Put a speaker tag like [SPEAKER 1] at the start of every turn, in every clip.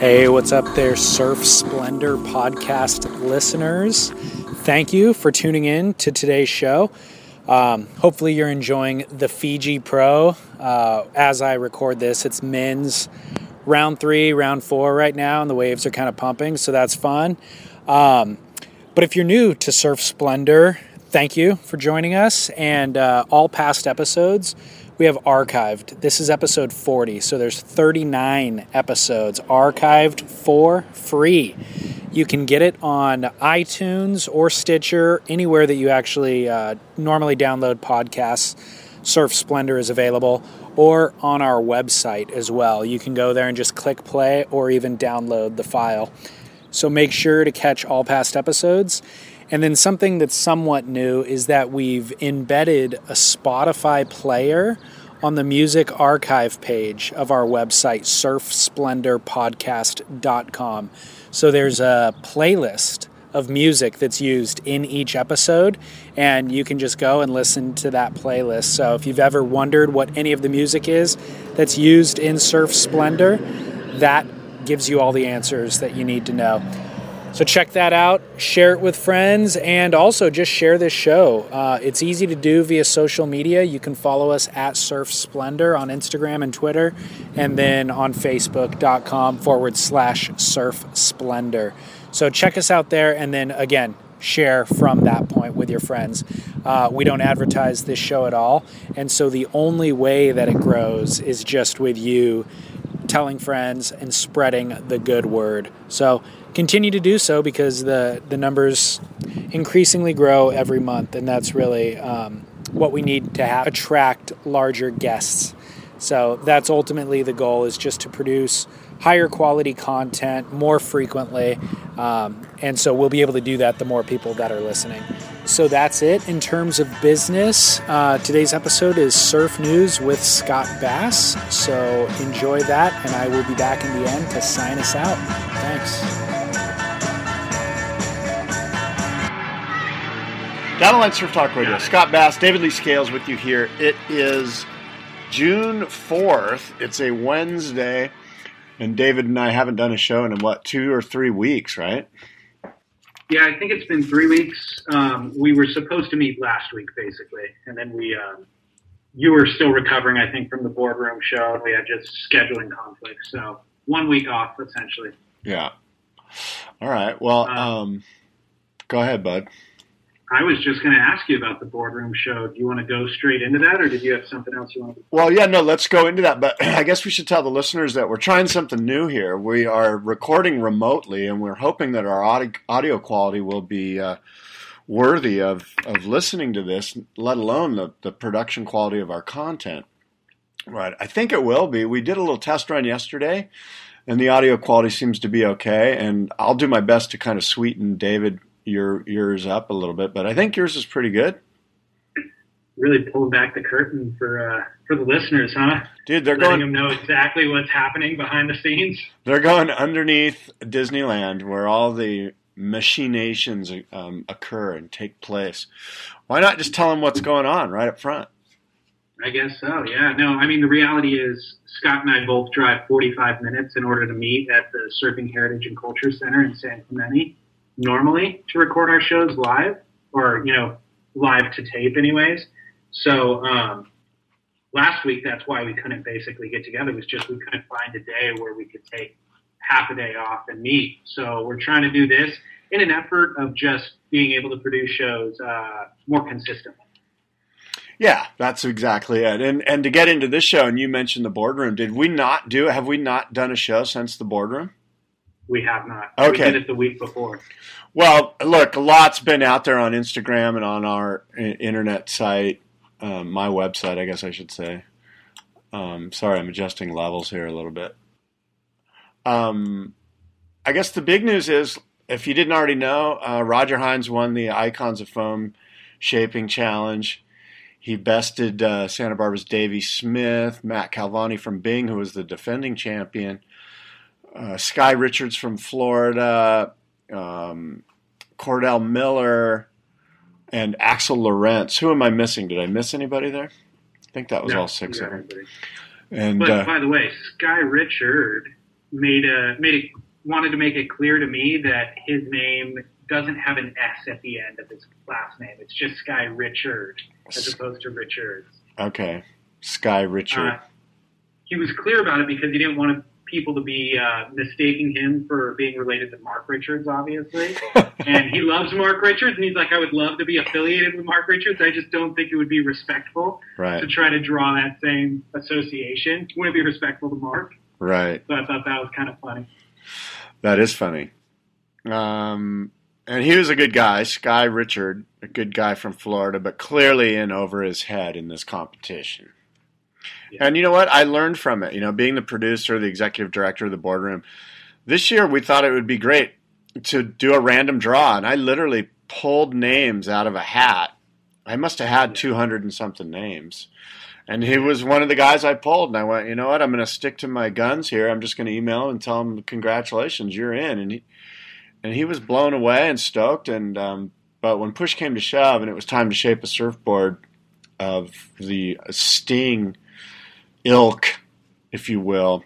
[SPEAKER 1] Hey, what's up there, Surf Splendor podcast listeners? Thank you for tuning in to today's show. Um, hopefully, you're enjoying the Fiji Pro. Uh, as I record this, it's men's round three, round four right now, and the waves are kind of pumping, so that's fun. Um, but if you're new to Surf Splendor, thank you for joining us. And uh, all past episodes we have archived. This is episode 40, so there's 39 episodes archived for free. You can get it on iTunes or Stitcher, anywhere that you actually uh, normally download podcasts. Surf Splendor is available, or on our website as well. You can go there and just click play or even download the file. So make sure to catch all past episodes. And then something that's somewhat new is that we've embedded a Spotify player on the music archive page of our website, surfsplendorpodcast.com. So there's a playlist of music that's used in each episode, and you can just go and listen to that playlist. So if you've ever wondered what any of the music is that's used in Surf Splendor, that gives you all the answers that you need to know. So check that out, share it with friends, and also just share this show. Uh, it's easy to do via social media. You can follow us at Surf Splendor on Instagram and Twitter, and then on Facebook.com forward slash Surf Splendor. So check us out there, and then again, share from that point with your friends. Uh, we don't advertise this show at all, and so the only way that it grows is just with you telling friends and spreading the good word. So continue to do so because the the numbers increasingly grow every month, and that's really um, what we need to have attract larger guests. So that's ultimately the goal is just to produce higher quality content more frequently, um, and so we'll be able to do that the more people that are listening. So that's it in terms of business. Uh, today's episode is Surf News with Scott Bass. So enjoy that, and I will be back in the end to sign us out. Thanks.
[SPEAKER 2] Down the line Surf Talk Radio. Scott Bass, David Lee Scales with you here. It is June 4th. It's a Wednesday. And David and I haven't done a show in what, two or three weeks, right?
[SPEAKER 3] Yeah, I think it's been three weeks. Um, we were supposed to meet last week, basically. And then we, um, you were still recovering, I think, from the boardroom show. And we had just scheduling conflicts. So one week off, essentially.
[SPEAKER 2] Yeah. All right. Well, um, um go ahead, bud.
[SPEAKER 3] I was just going to ask you about the boardroom show. Do you want to go straight into that, or did you have something else you want to?
[SPEAKER 2] Well, yeah, no, let's go into that. But I guess we should tell the listeners that we're trying something new here. We are recording remotely, and we're hoping that our audio audio quality will be uh, worthy of of listening to this, let alone the the production quality of our content. Right, I think it will be. We did a little test run yesterday, and the audio quality seems to be okay. And I'll do my best to kind of sweeten David your yours up a little bit, but I think yours is pretty good.
[SPEAKER 3] Really pulling back the curtain for uh, for the listeners, huh?
[SPEAKER 2] Dude, they're
[SPEAKER 3] letting
[SPEAKER 2] going.
[SPEAKER 3] them know exactly what's happening behind the scenes.
[SPEAKER 2] They're going underneath Disneyland, where all the machinations um, occur and take place. Why not just tell them what's going on right up front?
[SPEAKER 3] I guess so. Yeah. No, I mean the reality is Scott and I both drive 45 minutes in order to meet at the Surfing Heritage and Culture Center in San Clemente normally to record our shows live or, you know, live to tape anyways. So, um, last week, that's why we couldn't basically get together It was just we couldn't find a day where we could take half a day off and meet. So we're trying to do this in an effort of just being able to produce shows, uh, more consistently.
[SPEAKER 2] Yeah, that's exactly it. And and to get into this show, and you mentioned the boardroom. Did we not do? Have we not done a show since the boardroom?
[SPEAKER 3] We have not.
[SPEAKER 2] Okay.
[SPEAKER 3] We did it the week before.
[SPEAKER 2] Well, look, a lot's been out there on Instagram and on our internet site, um, my website, I guess I should say. Um, sorry, I'm adjusting levels here a little bit. Um, I guess the big news is, if you didn't already know, uh, Roger Hinds won the Icons of Foam Shaping Challenge. He bested uh, Santa Barbara's Davy Smith, Matt Calvani from Bing, who was the defending champion, uh, Sky Richards from Florida, um, Cordell Miller, and Axel Lorenz. Who am I missing? Did I miss anybody there? I think that was
[SPEAKER 1] No,
[SPEAKER 2] all six of them. And
[SPEAKER 1] But
[SPEAKER 2] uh,
[SPEAKER 1] by the way, Sky Richard made a made it wanted to make it clear to me that his name doesn't have an S at the end of his last name. It's just Sky Richard as opposed to Richards.
[SPEAKER 2] okay, Sky Richard.
[SPEAKER 1] Uh, he was clear about it because he didn't want people to be uh, mistaking him for being related to Mark Richards, obviously. and he loves Mark Richards, and he's like, I would love to be affiliated with Mark Richards. I just don't think it would be respectful
[SPEAKER 2] right,
[SPEAKER 1] to try to draw that same association. Wouldn't be respectful to Mark.
[SPEAKER 2] right.
[SPEAKER 1] So I thought that was kind of funny.
[SPEAKER 2] That is funny. Um, and he was a good guy, Sky Richard, a good guy from Florida, but clearly in over his head in this competition.
[SPEAKER 1] Yeah.
[SPEAKER 2] And you know what? I learned from it. You know, being the producer, the executive director of the boardroom, this year we thought it would be great to do a random draw, and I literally pulled names out of a hat. I must have had 200 and something names. And he was one of the guys I pulled, and I went, you know what? I'm going to stick to my guns here. I'm just going to email him and tell him, congratulations, you're in. And he, and he was blown away and stoked. And um, but when push came to shove, and it was time to shape a surfboard of the Sting ilk, if you will,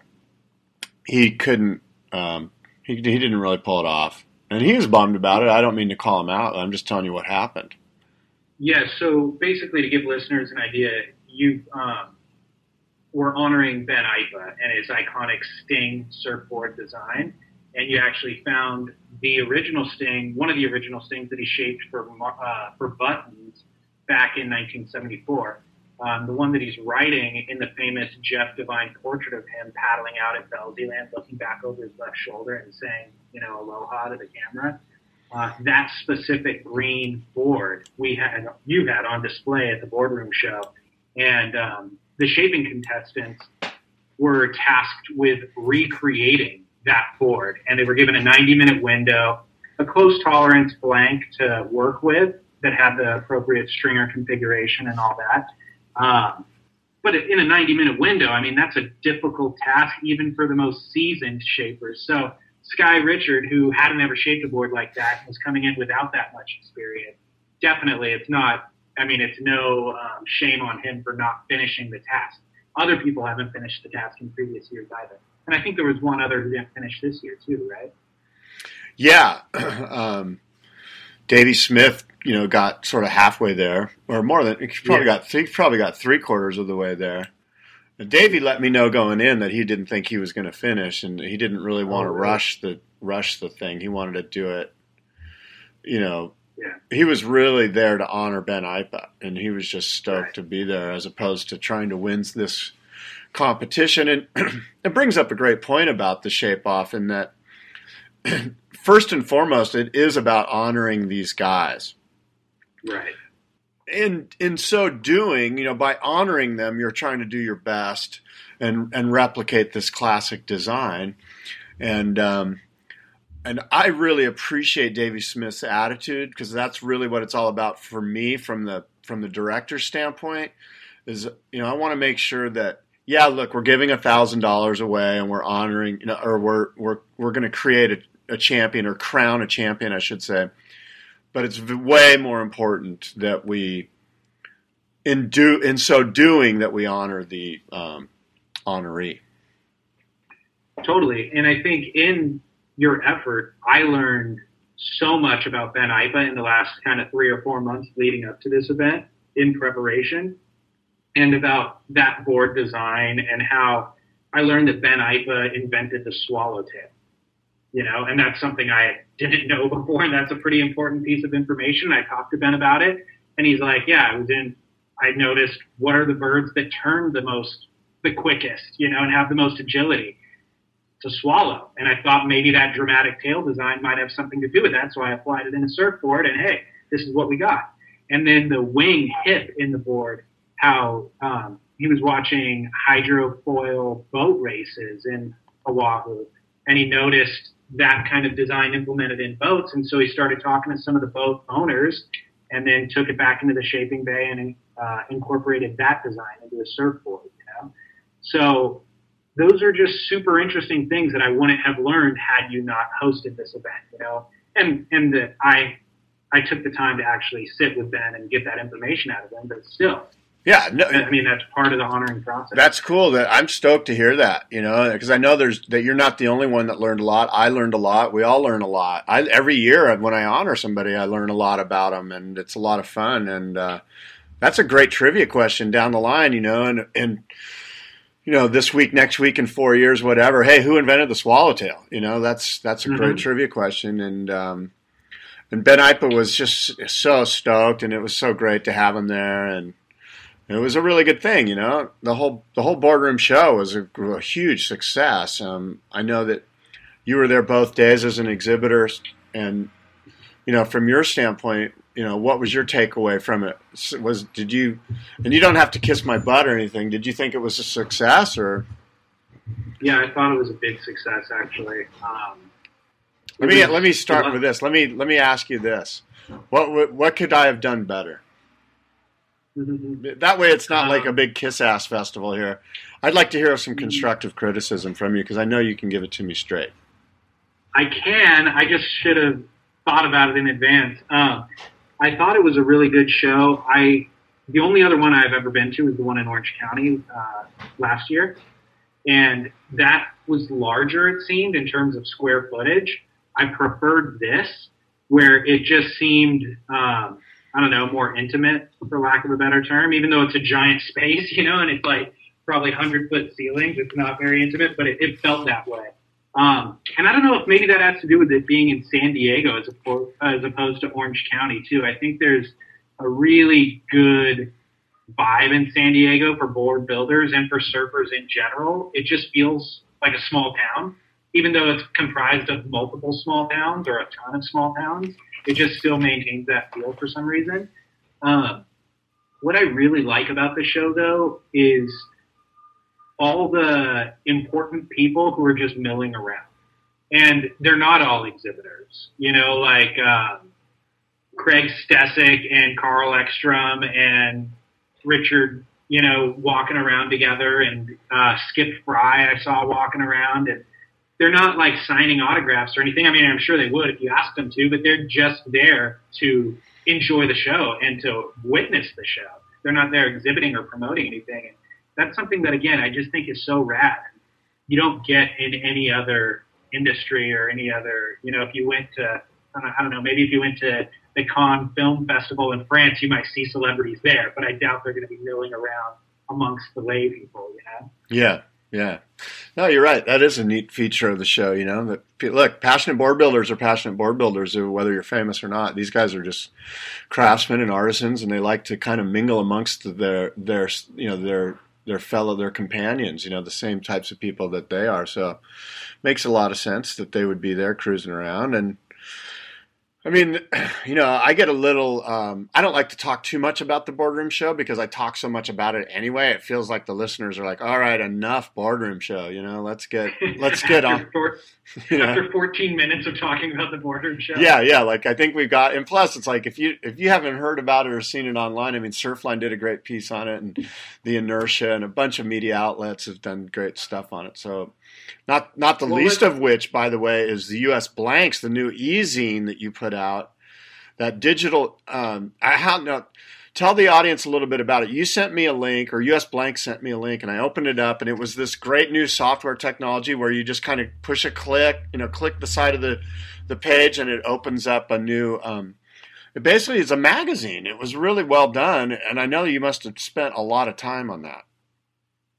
[SPEAKER 2] he couldn't. Um, he he didn't really pull it off, and he was bummed about it. I don't mean to call him out. I'm just telling you what happened.
[SPEAKER 1] Yeah, so basically, to give listeners an idea, you um, were honoring Ben Aipa and his iconic Sting surfboard design, and you actually found the original Sting, one of the original Stings that he shaped for uh, for buttons back in 1974. Um, the one that he's writing in the famous Jeff Devine portrait of him paddling out at Velzyland, looking back over his left shoulder and saying, you know, aloha to the camera. Uh, that specific green board we had you had on display at the boardroom show, and um, the shaping contestants were tasked with recreating that board, and they were given a 90 minute window, a close tolerance blank to work with that had the appropriate stringer configuration and all that. Um, but in a 90 minute window, I mean, that's a difficult task even for the most seasoned shapers. So Sky Richard, who hadn't ever shaped a board like that, was coming in without that much experience. Definitely, it's not. I mean, it's no um, shame on him for not finishing the task. Other people haven't finished the task in previous years either, and I think there was one other who didn't finish this year too, right?
[SPEAKER 2] Yeah, um, Davey Smith, you know, got sort of halfway there, or more than. He probably
[SPEAKER 1] Yeah.
[SPEAKER 2] got. He probably got three quarters of the way there. And Davey let me know going in that he didn't think he was going to finish, and he didn't really oh, want to
[SPEAKER 1] really?
[SPEAKER 2] rush the rush the thing. He wanted to do it. You know,
[SPEAKER 1] Yeah.
[SPEAKER 2] he was really there to honor Ben Aipa, and he was just stoked
[SPEAKER 1] Right.
[SPEAKER 2] to be there, as opposed to trying to win this competition. And it brings up a great point about the shape off, in that first and foremost, it is about honoring these guys.
[SPEAKER 1] Right.
[SPEAKER 2] In in so doing, you know, by honoring them, you're trying to do your best and and replicate this classic design. And um, and I really appreciate Davy Smith's attitude because that's really what it's all about for me from the from the director's standpoint. Is you know I want to make sure that yeah, look, we're giving a thousand dollars away and we're honoring, you know, or we're we're we're going to create a, a champion or crown a champion, I should say. But it's way more important that we, in do in so doing, that we honor the um, honoree.
[SPEAKER 1] Totally. And I think in your effort, I learned so much about Ben Aipa in the last kind of three or four months leading up to this event in preparation and about that board design and how I learned that Ben Aipa invented the swallowtail. You know, and that's something I didn't know before, and that's a pretty important piece of information. I talked to Ben about it, and he's like, "Yeah, I was in. I noticed what are the birds that turn the most, the quickest, you know, and have the most agility to swallow. And I thought maybe that dramatic tail design might have something to do with that. So I applied it in a surfboard and hey, this is what we got. And then the wing hip in the board, how um, he was watching hydrofoil boat races in Oahu, and he noticed that kind of design implemented in boats, and so he started talking to some of the boat owners, and then took it back into the shaping bay and uh, incorporated that design into a surfboard. You know, so those are just super interesting things that I wouldn't have learned had you not hosted this event. You know, and and that I I took the time to actually sit with Ben and get that information out of him, but still.
[SPEAKER 2] Yeah, no,
[SPEAKER 1] I mean that's part of the honoring process.
[SPEAKER 2] That's cool. That I'm stoked to hear that. You know, because I know there's that you're not the only one that learned a lot. I learned a lot. We all learn a lot. I every year when I honor somebody, I learn a lot about them, and it's a lot of fun. And uh, that's a great trivia question down the line. You know, and and you know, this week, next week, in four years, whatever. Hey, who invented the swallowtail? You know, that's that's a mm-hmm. great trivia question, and um, and Ben Aipa was just so stoked, and it was so great to have him there, and it was a really good thing, you know. The whole the whole boardroom show was a, a huge success. Um, I know that you were there both days as an exhibitor, and you know, from your standpoint, you know, what was your takeaway from it? Was did you, and you don't have to kiss my butt or anything. Did you think it was a success or?
[SPEAKER 1] Yeah, I thought it was a big success actually. Um,
[SPEAKER 2] let me let me start with this. Let me let me ask you this: what what could I have done better? That way, it's not like a big kiss ass festival here. I'd like to hear some constructive criticism from you because I know you can give it to me straight.
[SPEAKER 1] I can. I just should have thought about it in advance. Um, I thought it was a really good show. I the only other one I've ever been to is the one in Orange County uh, last year, and that was larger. It seemed in terms of square footage. I preferred this, where it just seemed. Um, I don't know, more intimate, for lack of a better term, even though it's a giant space, you know, and it's like probably 100 foot ceilings. It's not very intimate, but it, it felt that way. Um, and I don't know if maybe that has to do with it being in San Diego as, opposed, as opposed to Orange County, too. I think there's a really good vibe in San Diego for board builders and for surfers in general. It just feels like a small town, even though it's comprised of multiple small towns or a ton of small towns it just still maintains that feel for some reason. Um, what I really like about the show, though, is all the important people who are just milling around. And they're not all exhibitors. You know, like um, Craig Stecyk and Carl Ekstrom and Richard, you know, walking around together, and uh, Skip Frye I saw walking around. And they're not like signing autographs or anything. I mean, I'm sure they would if you asked them to, but they're just there to enjoy the show and to witness the show. They're not there exhibiting or promoting anything. And that's something that, again, I just think is so rad. You don't get in any other industry or any other, you know, if you went to, I don't know, maybe if you went to the Cannes Film Festival in France, you might see celebrities there, but I doubt they're going to be milling around amongst the lay people, you know?
[SPEAKER 2] Yeah, yeah. No, you're right. That is a neat feature of the show. You know that look, passionate board builders are passionate board builders, uh, whether you're famous or not. These guys are just craftsmen and artisans, and they like to kind of mingle amongst their their you know their their fellow their companions. You know the same types of people that they are. So makes a lot of sense that they would be there cruising around and I mean, you know, I get a little. Um, I don't like to talk too much about the boardroom show because I talk so much about it anyway. It feels like the listeners are like, "All right, enough boardroom show." You know, let's get let's get on.
[SPEAKER 1] Four, you know? After 14 minutes of talking about the boardroom show.
[SPEAKER 2] Yeah, yeah. Like I think we've got, and plus, it's like if you if you haven't heard about it or seen it online, I mean, Surfline did a great piece on it, and the inertia and a bunch of media outlets have done great stuff on it. So not not the well, least of which, by the way, is the U.S. Blanks, the new e-zine that you put out. That digital. Um, I how no. Tell the audience a little bit about it. You sent me a link, or US Blank sent me a link, and I opened it up, and it was this great new software technology where you just kind of push a click, you know, click the side of the the page, and it opens up a new. Um, it basically is a magazine. It was really well done, and I know you must have spent a lot of time on that.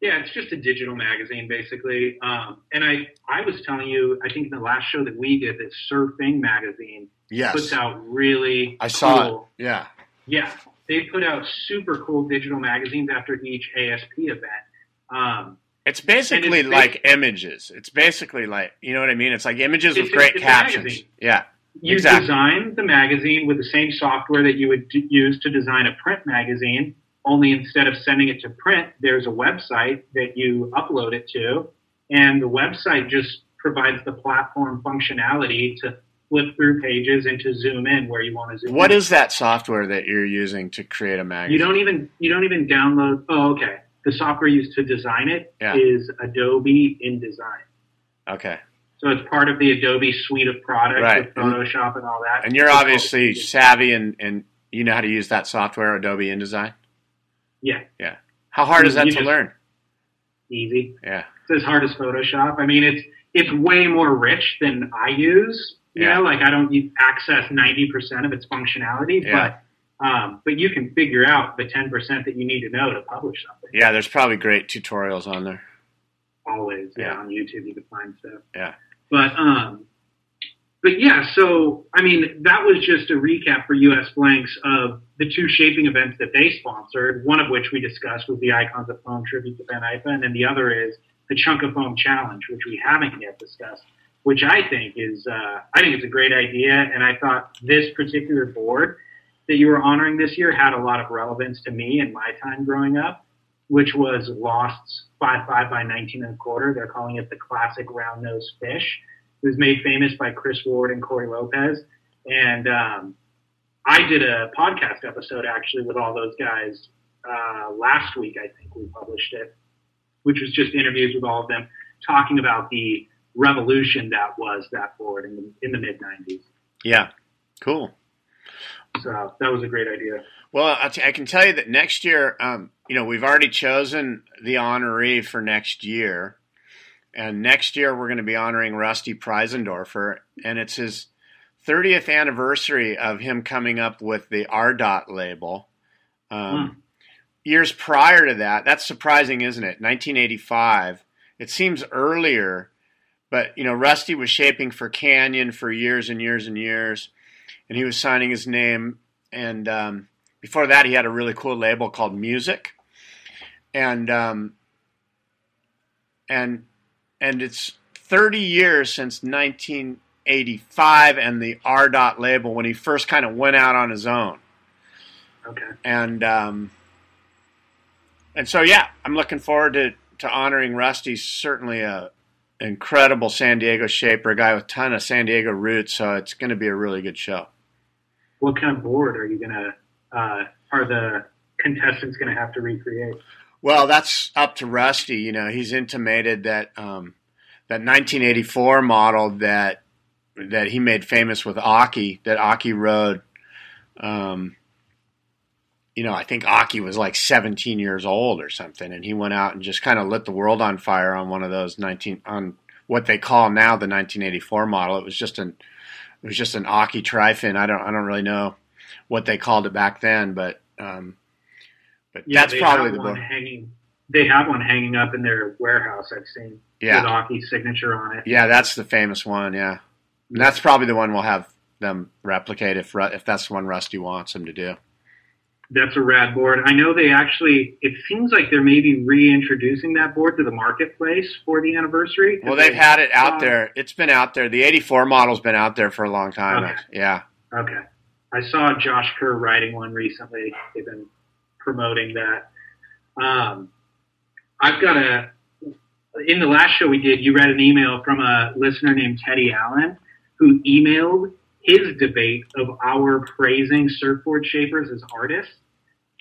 [SPEAKER 1] Yeah, it's just a digital magazine basically. Um, and I, I was telling you, I think in the last show that we did, that Surfing magazine
[SPEAKER 2] yes.
[SPEAKER 1] puts out really.
[SPEAKER 2] I saw it. Yeah.
[SPEAKER 1] Yeah, they put out super cool digital magazines after each ASP event. Um,
[SPEAKER 2] it's basically it's like images. It's basically like you know what I mean. It's like images with great captions. Yeah.
[SPEAKER 1] You exactly. design the magazine with the same software that you would use to design a print magazine only instead of sending it to print, there's a website that you upload it to, and the website just provides the platform functionality to flip through pages and to zoom in where you want to zoom.
[SPEAKER 2] What
[SPEAKER 1] in.
[SPEAKER 2] is that software that you're using to create a magazine?
[SPEAKER 1] You don't even you don't even download. Oh, okay. The software used to design it is
[SPEAKER 2] Yeah.
[SPEAKER 1] Adobe InDesign.
[SPEAKER 2] Okay.
[SPEAKER 1] So it's part of the Adobe suite of products
[SPEAKER 2] Right.
[SPEAKER 1] with Photoshop and all that.
[SPEAKER 2] And you're
[SPEAKER 1] It's
[SPEAKER 2] obviously savvy and, and you know how to use that software, Adobe InDesign.
[SPEAKER 1] Yeah,
[SPEAKER 2] Yeah. How hard is that to
[SPEAKER 1] just-
[SPEAKER 2] learn?
[SPEAKER 1] easy.
[SPEAKER 2] Yeah.
[SPEAKER 1] It's as hard as Photoshop. I mean, it's it's way more rich than I use. You
[SPEAKER 2] Yeah.
[SPEAKER 1] know, like I don't access ninety percent of its functionality,
[SPEAKER 2] Yeah.
[SPEAKER 1] but um, but you can figure out the ten percent that you need to know to publish something.
[SPEAKER 2] Yeah, there's probably great tutorials on there.
[SPEAKER 1] always. Yeah,
[SPEAKER 2] Yeah.
[SPEAKER 1] on YouTube you can find stuff.
[SPEAKER 2] Yeah.
[SPEAKER 1] But um, but yeah. So I mean, that was just a recap for US Blanks of the two shaping events that they sponsored. One of which we discussed was the Icons of Foam tribute to Ben Aipa, and then the other is the Chunk of Foam challenge, which we haven't yet discussed. Which I think is, uh, I think it's a great idea, and I thought this particular board that you were honoring this year had a lot of relevance to me and my time growing up which was Lost's 5 5 by 19 and a quarter. They're calling it the classic round nosed fish. It was made famous by Chris Ward and Cory Lopez. And um, I did a podcast episode actually with all those guys uh, last week, I think we published it, which was just interviews with all of them talking about the revolution that was that board in the, in the mid 90s.
[SPEAKER 2] Yeah. Cool.
[SPEAKER 1] So that was a great idea.
[SPEAKER 2] Well, I'll t- I can tell you that next year, um, you know, we've already chosen the honoree for next year. And next year, we're going to be honoring Rusty Preisendorfer. And it's his 30th anniversary of him coming up with the R dot label. Um, Years prior to that, that's surprising, isn't it? 1985. It seems earlier, but, you know, Rusty was shaping for Canyon for years and years and years. And he was signing his name. And, um, before that, he had a really cool label called Music, and um, and and it's 30 years since 1985 and the R dot label when he first kind of went out on his own,
[SPEAKER 1] Okay.
[SPEAKER 2] and um, and so yeah, I'm looking forward to to honoring Rusty. He's certainly a incredible San Diego shaper, a guy with a ton of San Diego roots. So it's going to be a really good show.
[SPEAKER 1] What kind of board are you going to, uh, are the contestants going to have to recreate?
[SPEAKER 2] Well, that's up to Rusty. You know, he's intimated that um, that 1984 model that that he made famous with Occy, that Occy rode. Um, you know, I think Occy was like 17 years old or something, and he went out and just kind of lit the world on fire on one of those 19 on what they call now the 1984 model. It was just an it was just an Occy Trifin. I don't I don't really know what they called it back then, but um, but that's probably the
[SPEAKER 1] one hanging. They have one hanging up in their warehouse. I've seen
[SPEAKER 2] Yeah.
[SPEAKER 1] with Occy's signature on it.
[SPEAKER 2] Yeah, that's the famous one. Yeah, and that's probably the one we'll have them replicate if if that's the one Rusty wants them to do.
[SPEAKER 1] That's a rad board. I know they actually. It seems like they're maybe reintroducing that board to the marketplace for the anniversary.
[SPEAKER 2] Well, they've had it out
[SPEAKER 1] Um,
[SPEAKER 2] there. It's been out there. The '84 model's been out there for a long time.
[SPEAKER 1] Okay.
[SPEAKER 2] Yeah,
[SPEAKER 1] Okay. I saw Josh Kerr riding one recently. They've been promoting that. Um, I've got a. In the last show we did, you read an email from a listener named Teddy Allen who emailed his debate of our praising surfboard shapers as artists.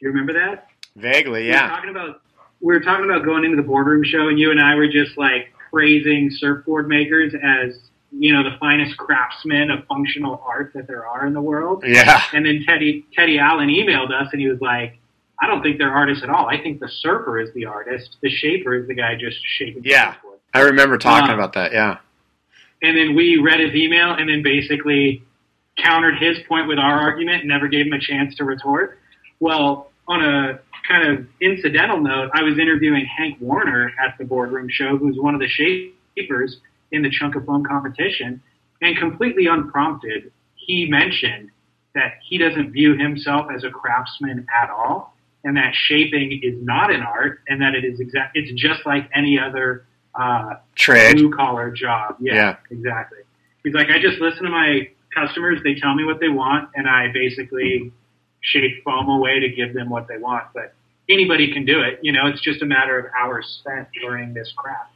[SPEAKER 1] You remember that?
[SPEAKER 2] vaguely. yeah.
[SPEAKER 1] We were talking about we were talking about going into the boardroom show, and you and I were just like praising surfboard makers as you know the finest craftsmen of functional art that there are in the world.
[SPEAKER 2] yeah,
[SPEAKER 1] And then Teddy Teddy Allen emailed us, and he was like, "I don't think they're artists at all. I think the surfer is the artist. The shaper is the guy just shaping the
[SPEAKER 2] Yeah.
[SPEAKER 1] surfboard."
[SPEAKER 2] I remember talking
[SPEAKER 1] Uh,
[SPEAKER 2] about that. Yeah,
[SPEAKER 1] And then we read his email, and then basically countered his point with our argument, never gave him a chance to retort. Well, on a kind of incidental note, I was interviewing Hank Warner at the boardroom show, who's one of the shapers in the chunk of foam competition, and completely unprompted, he mentioned that he doesn't view himself as a craftsman at all, and that shaping is not an art, and that it is exact. It's just like any other uh,
[SPEAKER 2] trade.
[SPEAKER 1] blue collar job. Yeah,
[SPEAKER 2] Yeah.
[SPEAKER 1] exactly. He's like, I just listen to my customers. They tell me what they want, and I basically shape foam away to give them what they want. But anybody can do it. You know, it's just a matter of hours spent learning this craft.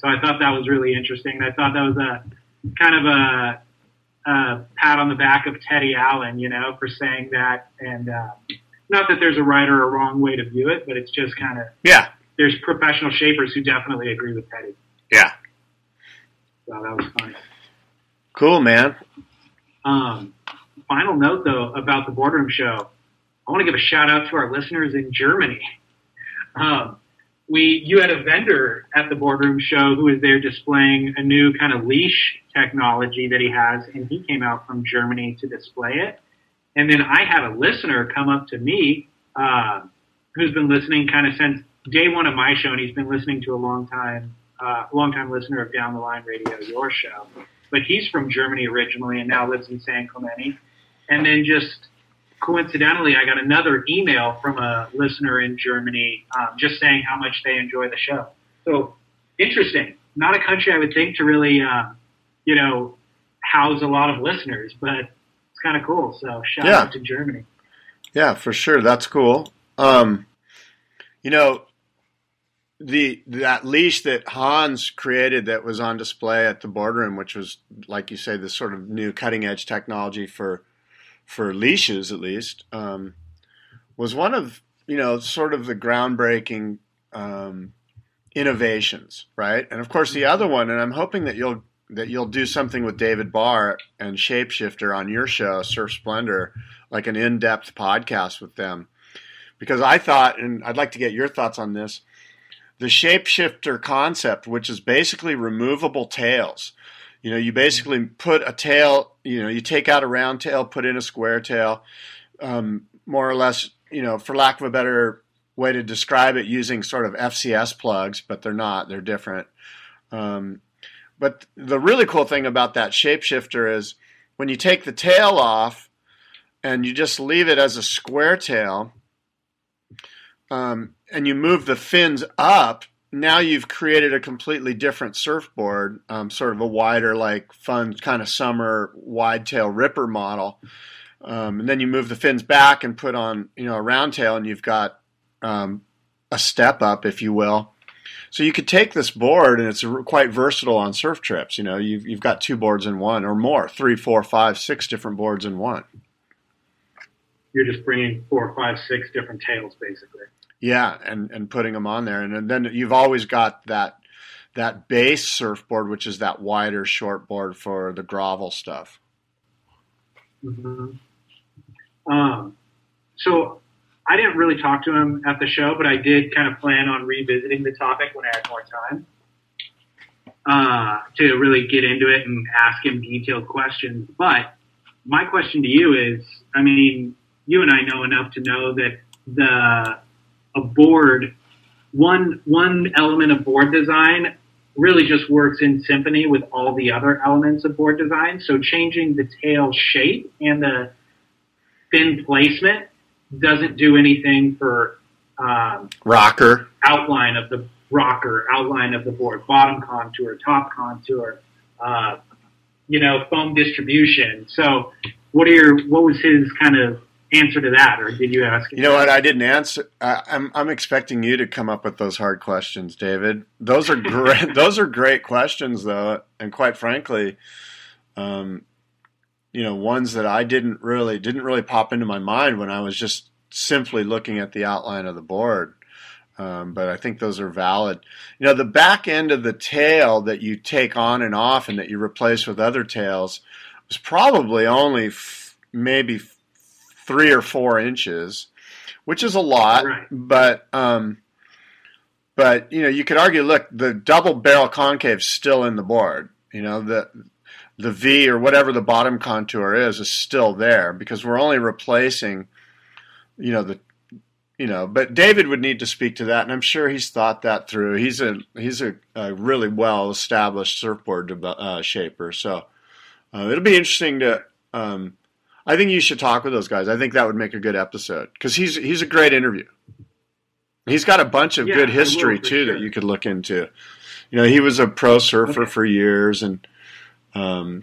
[SPEAKER 1] So I thought that was really interesting. I thought that was a kind of a, a pat on the back of Teddy Allen, you know, for saying that. And uh, not that there's a right or a wrong way to view it, but it's just kind of
[SPEAKER 2] Yeah.
[SPEAKER 1] There's professional shapers who definitely agree with Teddy.
[SPEAKER 2] Yeah.
[SPEAKER 1] So that was fun.
[SPEAKER 2] Cool, man.
[SPEAKER 1] Um, final note though about the boardroom show, I want to give a shout out to our listeners in Germany. Um, we you had a vendor at the boardroom show who was there displaying a new kind of leash technology that he has, and he came out from Germany to display it. And then I had a listener come up to me uh, who's been listening kind of since day one of my show, and he's been listening to a long time, uh, long time listener of Down the Line Radio, your show. But he's from Germany originally and now lives in San Clemente. And then just coincidentally, I got another email from a listener in Germany um, just saying how much they enjoy the show. So interesting. Not a country I would think to really, uh, you know, house a lot of listeners, but it's kind of cool. So shout
[SPEAKER 2] Yeah.
[SPEAKER 1] out to Germany.
[SPEAKER 2] Yeah, for sure. That's cool. Um, you know, the that leash that Hans created that was on display at the boardroom, which was like you say, this sort of new cutting edge technology for for leashes, at least, um, was one of you know sort of the groundbreaking um, innovations, right? And of course, the other one, and I'm hoping that you'll that you'll do something with David Barr and Shapeshifter on your show, Surf Splendor, like an in-depth podcast with them, because I thought, and I'd like to get your thoughts on this, the Shapeshifter concept, which is basically removable tails. You know, you basically put a tail, you know, you take out a round tail, put in a square tail, um, more or less, you know, for lack of a better way to describe it, using sort of FCS plugs, but they're not, they're different. Um, but the really cool thing about that shapeshifter is when you take the tail off and you just leave it as a square tail, um, and you move the fins up, now you've created a completely different surfboard, um, sort of a wider, like fun kind of summer wide tail ripper model. Um, and then you move the fins back and put on, you know, a round tail, and you've got um, a step up, if you will. So you could take this board, and it's quite versatile on surf trips. You know, you've, you've got two boards in one, or more, three, four, five, six different boards in one.
[SPEAKER 1] You're just bringing four, five, six different tails, basically.
[SPEAKER 2] Yeah, and and putting them on there, and and then you've always got that that base surfboard, which is that wider short board for the grovel stuff.
[SPEAKER 1] hmm Um, so I didn't really talk to him at the show, but I did kind of plan on revisiting the topic when I had more time uh, to really get into it and ask him detailed questions. But my question to you is, I mean, you and I know enough to know that the a board one one element of board design really just works in symphony with all the other elements of board design. So changing the tail shape and the fin placement doesn't do anything for um,
[SPEAKER 2] Rocker.
[SPEAKER 1] outline of the rocker, outline of the board, bottom contour, top contour, uh, you know, foam distribution. So, what are your what was his kind of answer to that, or did you ask?
[SPEAKER 2] You know what? I didn't answer. I, I'm I'm expecting you to come up with those hard questions, David. Those are great. those are great questions, though, and quite frankly, um, you know, ones that I didn't really didn't really pop into my mind when I was just simply looking at the outline of the board. Um, but I think those are valid. You know, the back end of the tail that you take on and off and that you replace with other tails was probably only f- maybe three or four inches, which is a lot.
[SPEAKER 1] Right.
[SPEAKER 2] But um, but you know, you could argue, look, the double barrel concave's still in the board. You know, the the V or whatever the bottom contour is is still there because we're only replacing, you know, the you know, but David would need to speak to that, and I'm sure he's thought that through. He's a he's a, a really well established surfboard uh, shaper, so uh, it'll be interesting to. Um, I think you should talk with those guys. I think that would make a good episode because he's he's a great interview. He's got a bunch of
[SPEAKER 1] Yeah,
[SPEAKER 2] good history too
[SPEAKER 1] sure.
[SPEAKER 2] that you could look into. You know, he was a pro surfer
[SPEAKER 1] Okay.
[SPEAKER 2] for years, and um,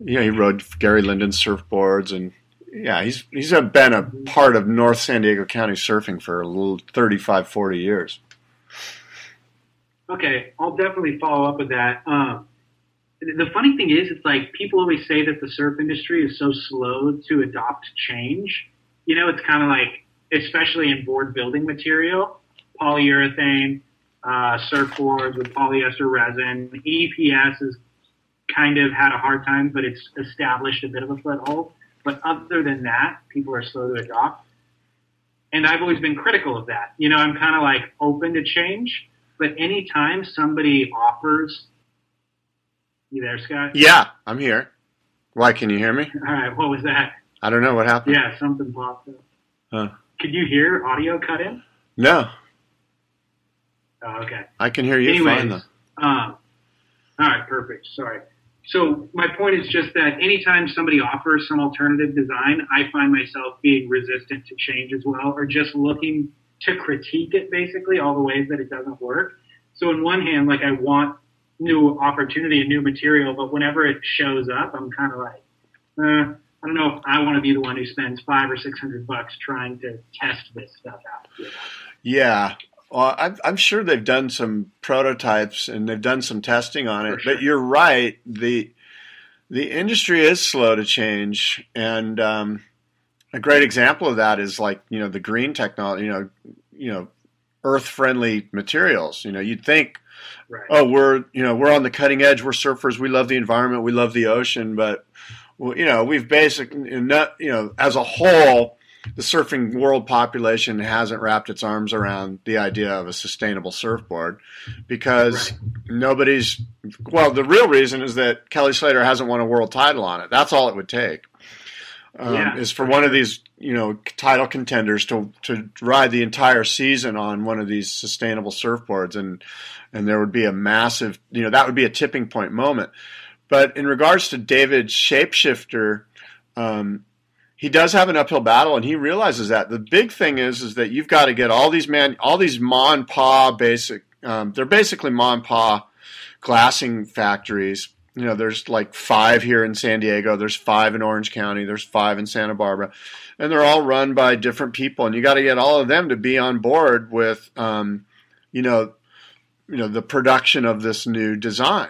[SPEAKER 2] you know, he rode Gary Linden's surfboards, and yeah, he's he's been a part of North San Diego County surfing for a little 35, 40 years.
[SPEAKER 1] Okay, I'll definitely follow up with that. Um, the funny thing is, it's like people always say that the surf industry is so slow to adopt change. You know, it's kind of like, especially in board building material, polyurethane, uh, surfboards with polyester resin. EPS has kind of had a hard time, but it's established a bit of a foothold. But other than that, people are slow to adopt. And I've always been critical of that. You know, I'm kind of like open to change, but anytime somebody offers, you there, Scott?
[SPEAKER 2] Yeah, I'm here. Why can you hear me?
[SPEAKER 1] All right, what was that?
[SPEAKER 2] I don't know what happened.
[SPEAKER 1] Yeah, something popped up.
[SPEAKER 2] Huh.
[SPEAKER 1] Could you hear audio cut in?
[SPEAKER 2] No,
[SPEAKER 1] Oh, okay.
[SPEAKER 2] I can hear you
[SPEAKER 1] Anyways,
[SPEAKER 2] fine though.
[SPEAKER 1] um, all right, perfect. Sorry. So my point is just that anytime somebody offers some alternative design, I find myself being resistant to change as well, or just looking to critique it basically all the ways that it doesn't work. So in one hand, like I want new opportunity and new material, but whenever it shows up, I'm kind of like, uh, I don't know if I want to be the one who spends five or six hundred bucks trying to test this stuff out. You know?
[SPEAKER 2] Yeah. Well, I'm, I'm sure they've done some prototypes and they've done some testing on it.
[SPEAKER 1] Sure.
[SPEAKER 2] But you're right. The the industry is slow to change, and um, a great example of that is like you know the green technology. You know, you know, earth friendly materials. You know, you'd think,
[SPEAKER 1] Right.
[SPEAKER 2] oh, we're you know we're on the cutting edge. We're surfers. We love the environment. We love the ocean. But well, you know, we've basically not you know as a whole the surfing world population hasn't wrapped its arms around the idea of a sustainable surfboard because
[SPEAKER 1] Right.
[SPEAKER 2] nobody's well the real reason is that kelly slater hasn't won a world title on it that's all it would take um,
[SPEAKER 1] Yeah.
[SPEAKER 2] is for one of these you know title contenders to to ride the entire season on one of these sustainable surfboards. And and there would be a massive you know that would be a tipping point moment. But in regards to David shapeshifter um, he does have an uphill battle and he realizes that. The big thing is is that you've got to get all these man all these ma and pa basic um, they're basically ma and pa glassing factories you know there's like five here in san diego there's five in orange county there's five in santa barbara and they're all run by different people and you got to get all of them to be on board with um, you know you know the production of this new design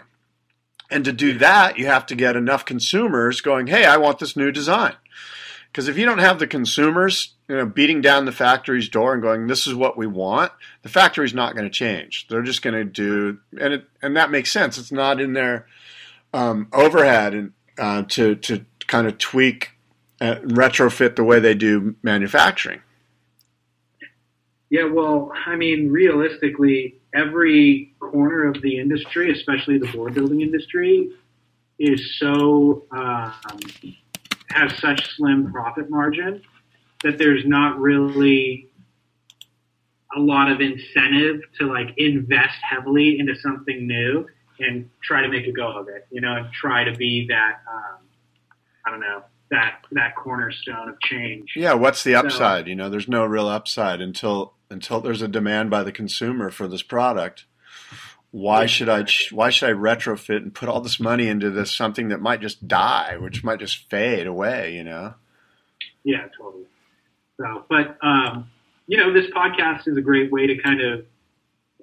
[SPEAKER 2] and to do that you have to get enough consumers going hey i want this new design because if you don't have the consumers, you know, beating down the factory's door and going, "This is what we want," the factory's not going to change. They're just going to do, and it, and that makes sense. It's not in their um, overhead and uh, to to kind of tweak, uh, retrofit the way they do manufacturing.
[SPEAKER 1] Yeah, well, I mean, realistically, every corner of the industry, especially the board building industry, is so um, has such slim profit margin that there's not really a lot of incentive to like invest heavily into something new and try to make a go of it, you know, and try to be that um, I don't know that that cornerstone of change.
[SPEAKER 2] Yeah, what's the upside? You know, there's no real upside until until there's a demand by the consumer for this product. Why should I why should I retrofit and put all this money into this something that might just die, which might just fade away, you know?
[SPEAKER 1] Yeah, totally. So, but um, you know, this podcast is a great way to kind of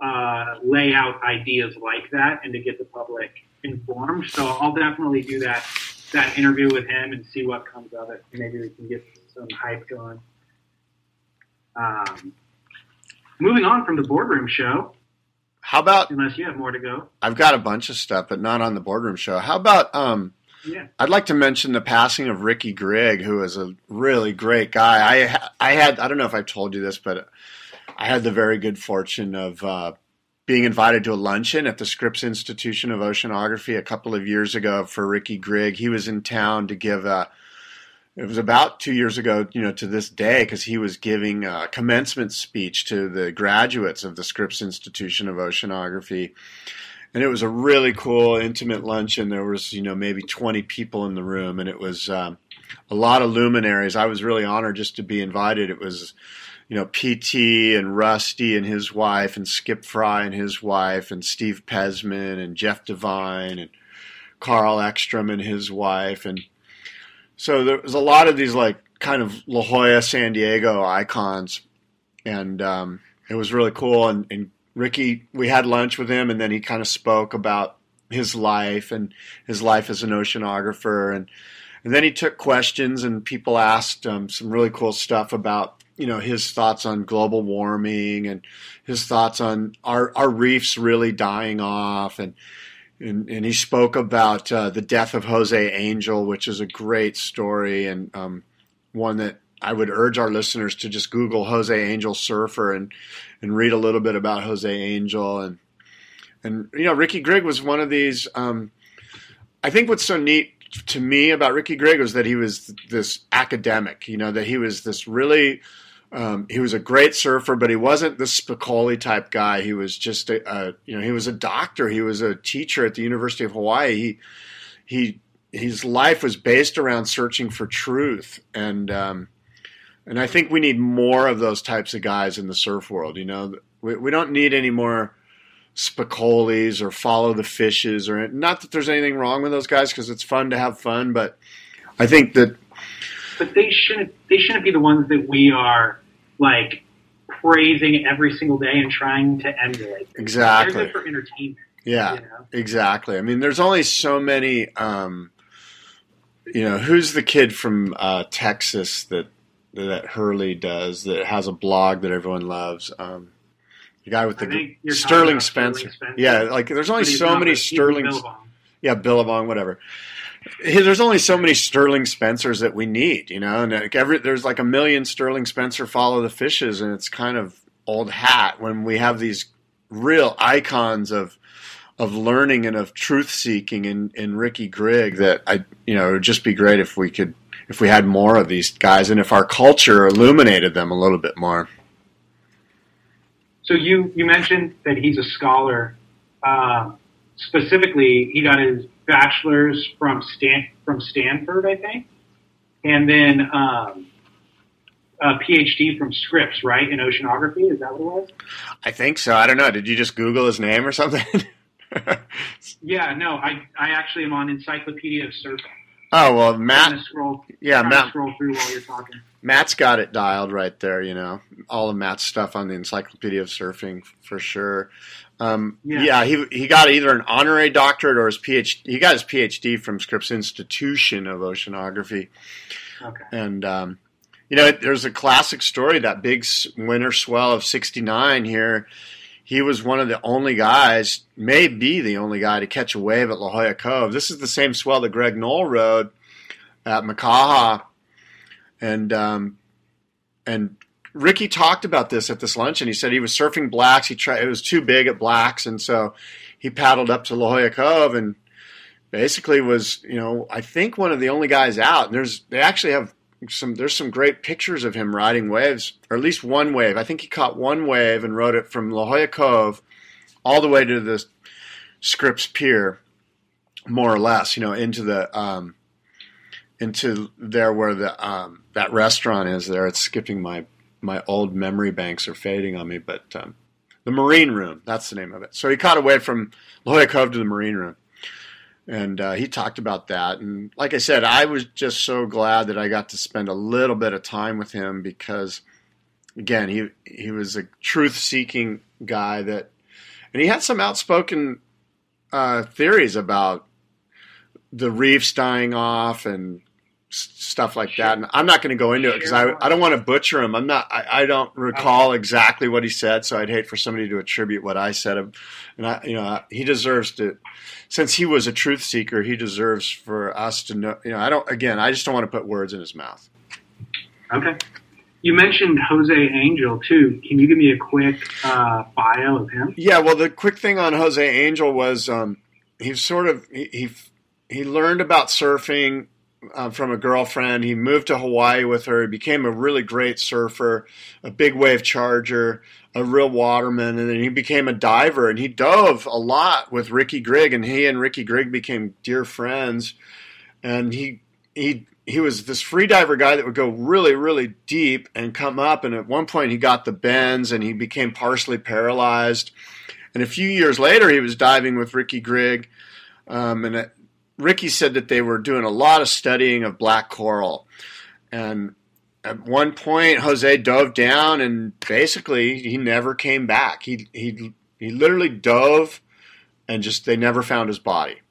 [SPEAKER 1] uh, lay out ideas like that and to get the public informed. So I'll definitely do that that interview with him and see what comes of it. Maybe we can get some hype going. Um, moving on from the boardroom show,
[SPEAKER 2] How about
[SPEAKER 1] unless you have more to go.
[SPEAKER 2] I've got a bunch of stuff, but not on the boardroom show. How about um
[SPEAKER 1] Yeah.
[SPEAKER 2] I'd like to mention the passing of Ricky Grigg, who is a really great guy. I I had I don't know if I've told you this, but I had the very good fortune of uh, being invited to a luncheon at the Scripps Institution of Oceanography a couple of years ago for Ricky Grigg. He was in town to give a. It was about two years ago, you know, to this day, because he was giving a commencement speech to the graduates of the Scripps Institution of Oceanography and it was a really cool intimate luncheon there was you know maybe 20 people in the room and it was um, a lot of luminaries i was really honored just to be invited it was you know pt and rusty and his wife and skip frye and his wife and steve pezman and jeff devine and carl ekstrom and his wife. And so there was a lot of these like kind of La Jolla, San Diego icons, and um, it was really cool. And, and Ricky, we had lunch with him, and then he kind of spoke about his life and his life as an oceanographer, and and then he took questions, and people asked um, some really cool stuff about you know his thoughts on global warming and his thoughts on our our reefs really dying off and and, and he spoke about uh, the death of Jose Angel, which is a great story and um, one that I would urge our listeners to just Google Jose Angel surfer and and read a little bit about Jose Angel and and you know Ricky Grigg was one of these. Um, I think what's so neat to me about Ricky Grigg was that he was this academic. You know that he was this really. Um, he was a great surfer, but he wasn't the Spicoli type guy. He was just a, a, you know he was a doctor. He was a teacher at the University of Hawaii. He he his life was based around searching for truth and um, and I think we need more of those types of guys in the surf world. You know, we, we don't need any more Spicolis or follow the fishes or not that there's anything wrong with those guys because it's fun to have fun, but I think that.
[SPEAKER 1] But they shouldn't. They shouldn't be the ones that we are like praising every single day and trying to emulate.
[SPEAKER 2] Exactly.
[SPEAKER 1] They're good for entertainment.
[SPEAKER 2] Yeah, you know? exactly. I mean, there's only so many. Um, you know, who's the kid from uh, Texas that that Hurley does that has a blog that everyone loves? Um, the guy with the Sterling Spencer. Spencer. Yeah, like there's only so many Sterling. Yeah, Billabong, whatever. There's only so many Sterling Spencers that we need, you know, and every there's like a million Sterling Spencer follow the fishes, and it's kind of old hat when we have these real icons of of learning and of truth seeking in, in Ricky Grigg that I you know it would just be great if we could if we had more of these guys and if our culture illuminated them a little bit more.
[SPEAKER 1] So you you mentioned that he's a scholar. Uh, specifically, he got his bachelor's from Stan from Stanford, I think, and then um, a PhD from Scripps, right, in oceanography. Is that what it was?
[SPEAKER 2] I think so. I don't know. Did you just Google his name or something?
[SPEAKER 1] yeah, no. I I actually am on Encyclopedia of Surfing.
[SPEAKER 2] Oh well, Matt.
[SPEAKER 1] Scroll,
[SPEAKER 2] yeah, Matt.
[SPEAKER 1] Scroll through while you're talking.
[SPEAKER 2] Matt's got it dialed right there. You know, all of Matt's stuff on the Encyclopedia of Surfing for sure. Um, yeah. yeah. he he got either an honorary doctorate or his PhD. He got his PhD from Scripps Institution of Oceanography.
[SPEAKER 1] Okay.
[SPEAKER 2] And um, you know, there's a classic story that big winter swell of '69 here. He was one of the only guys, may be the only guy, to catch a wave at La Jolla Cove. This is the same swell that Greg Noll rode at Makaha and um, and Ricky talked about this at this luncheon. He said he was surfing blacks. He tried; it was too big at blacks, and so he paddled up to La Jolla Cove and basically was, you know, I think one of the only guys out. And there's they actually have some there's some great pictures of him riding waves, or at least one wave. I think he caught one wave and rode it from La Jolla Cove all the way to the Scripps Pier, more or less, you know, into the um, into there where the um, that restaurant is there. It's skipping my my old memory banks are fading on me, but um, the Marine Room that's the name of it. So he caught away from Jolla Cove to the Marine Room, and uh, he talked about that. And like I said, I was just so glad that I got to spend a little bit of time with him because, again, he he was a truth seeking guy that, and he had some outspoken uh, theories about the reefs dying off and stuff like sure. that. And I'm not going to go into it because I, I don't want to butcher him. I'm not. I, I don't recall exactly what he said, so I'd hate for somebody to attribute what I said. And I, you know, he deserves to. Since he was a truth seeker, he deserves for us to know. You know, I don't. Again, I just don't want to put words in his mouth.
[SPEAKER 1] Okay. You mentioned Jose Angel too. Can you give me a quick uh, bio of him?
[SPEAKER 2] Yeah. Well, the quick thing on Jose Angel was um, he's sort of he, he he learned about surfing uh, from a girlfriend. He moved to Hawaii with her. He became a really great surfer, a big wave charger, a real waterman, and then he became a diver. And he dove a lot with Ricky Grigg, and he and Ricky Grigg became dear friends. And he he he was this free diver guy that would go really really deep and come up. And at one point he got the bends, and he became partially paralyzed. And a few years later, he was diving with Ricky Grigg. Um, and Ricky said that they were doing a lot of studying of black coral, and at one point, Jose dove down and basically he never came back. He he he literally dove and just they never found his body.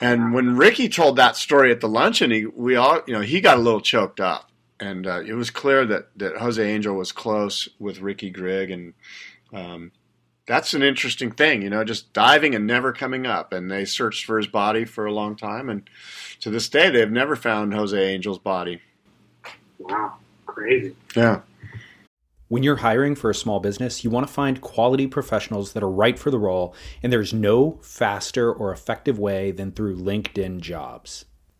[SPEAKER 2] And when Ricky told that story at the luncheon, he we all you know he got a little choked up, and uh, it was clear that that Jose Angel was close with Ricky Grigg, and um, that's an interesting thing, you know, just diving and never coming up. And they searched for his body for a long time, and to this day, they've never found Jose Angel's body.
[SPEAKER 1] Wow, crazy.
[SPEAKER 2] Yeah.
[SPEAKER 4] When you're hiring for a small business, you want to find quality professionals that are right for the role, and there's no faster or effective way than through LinkedIn jobs.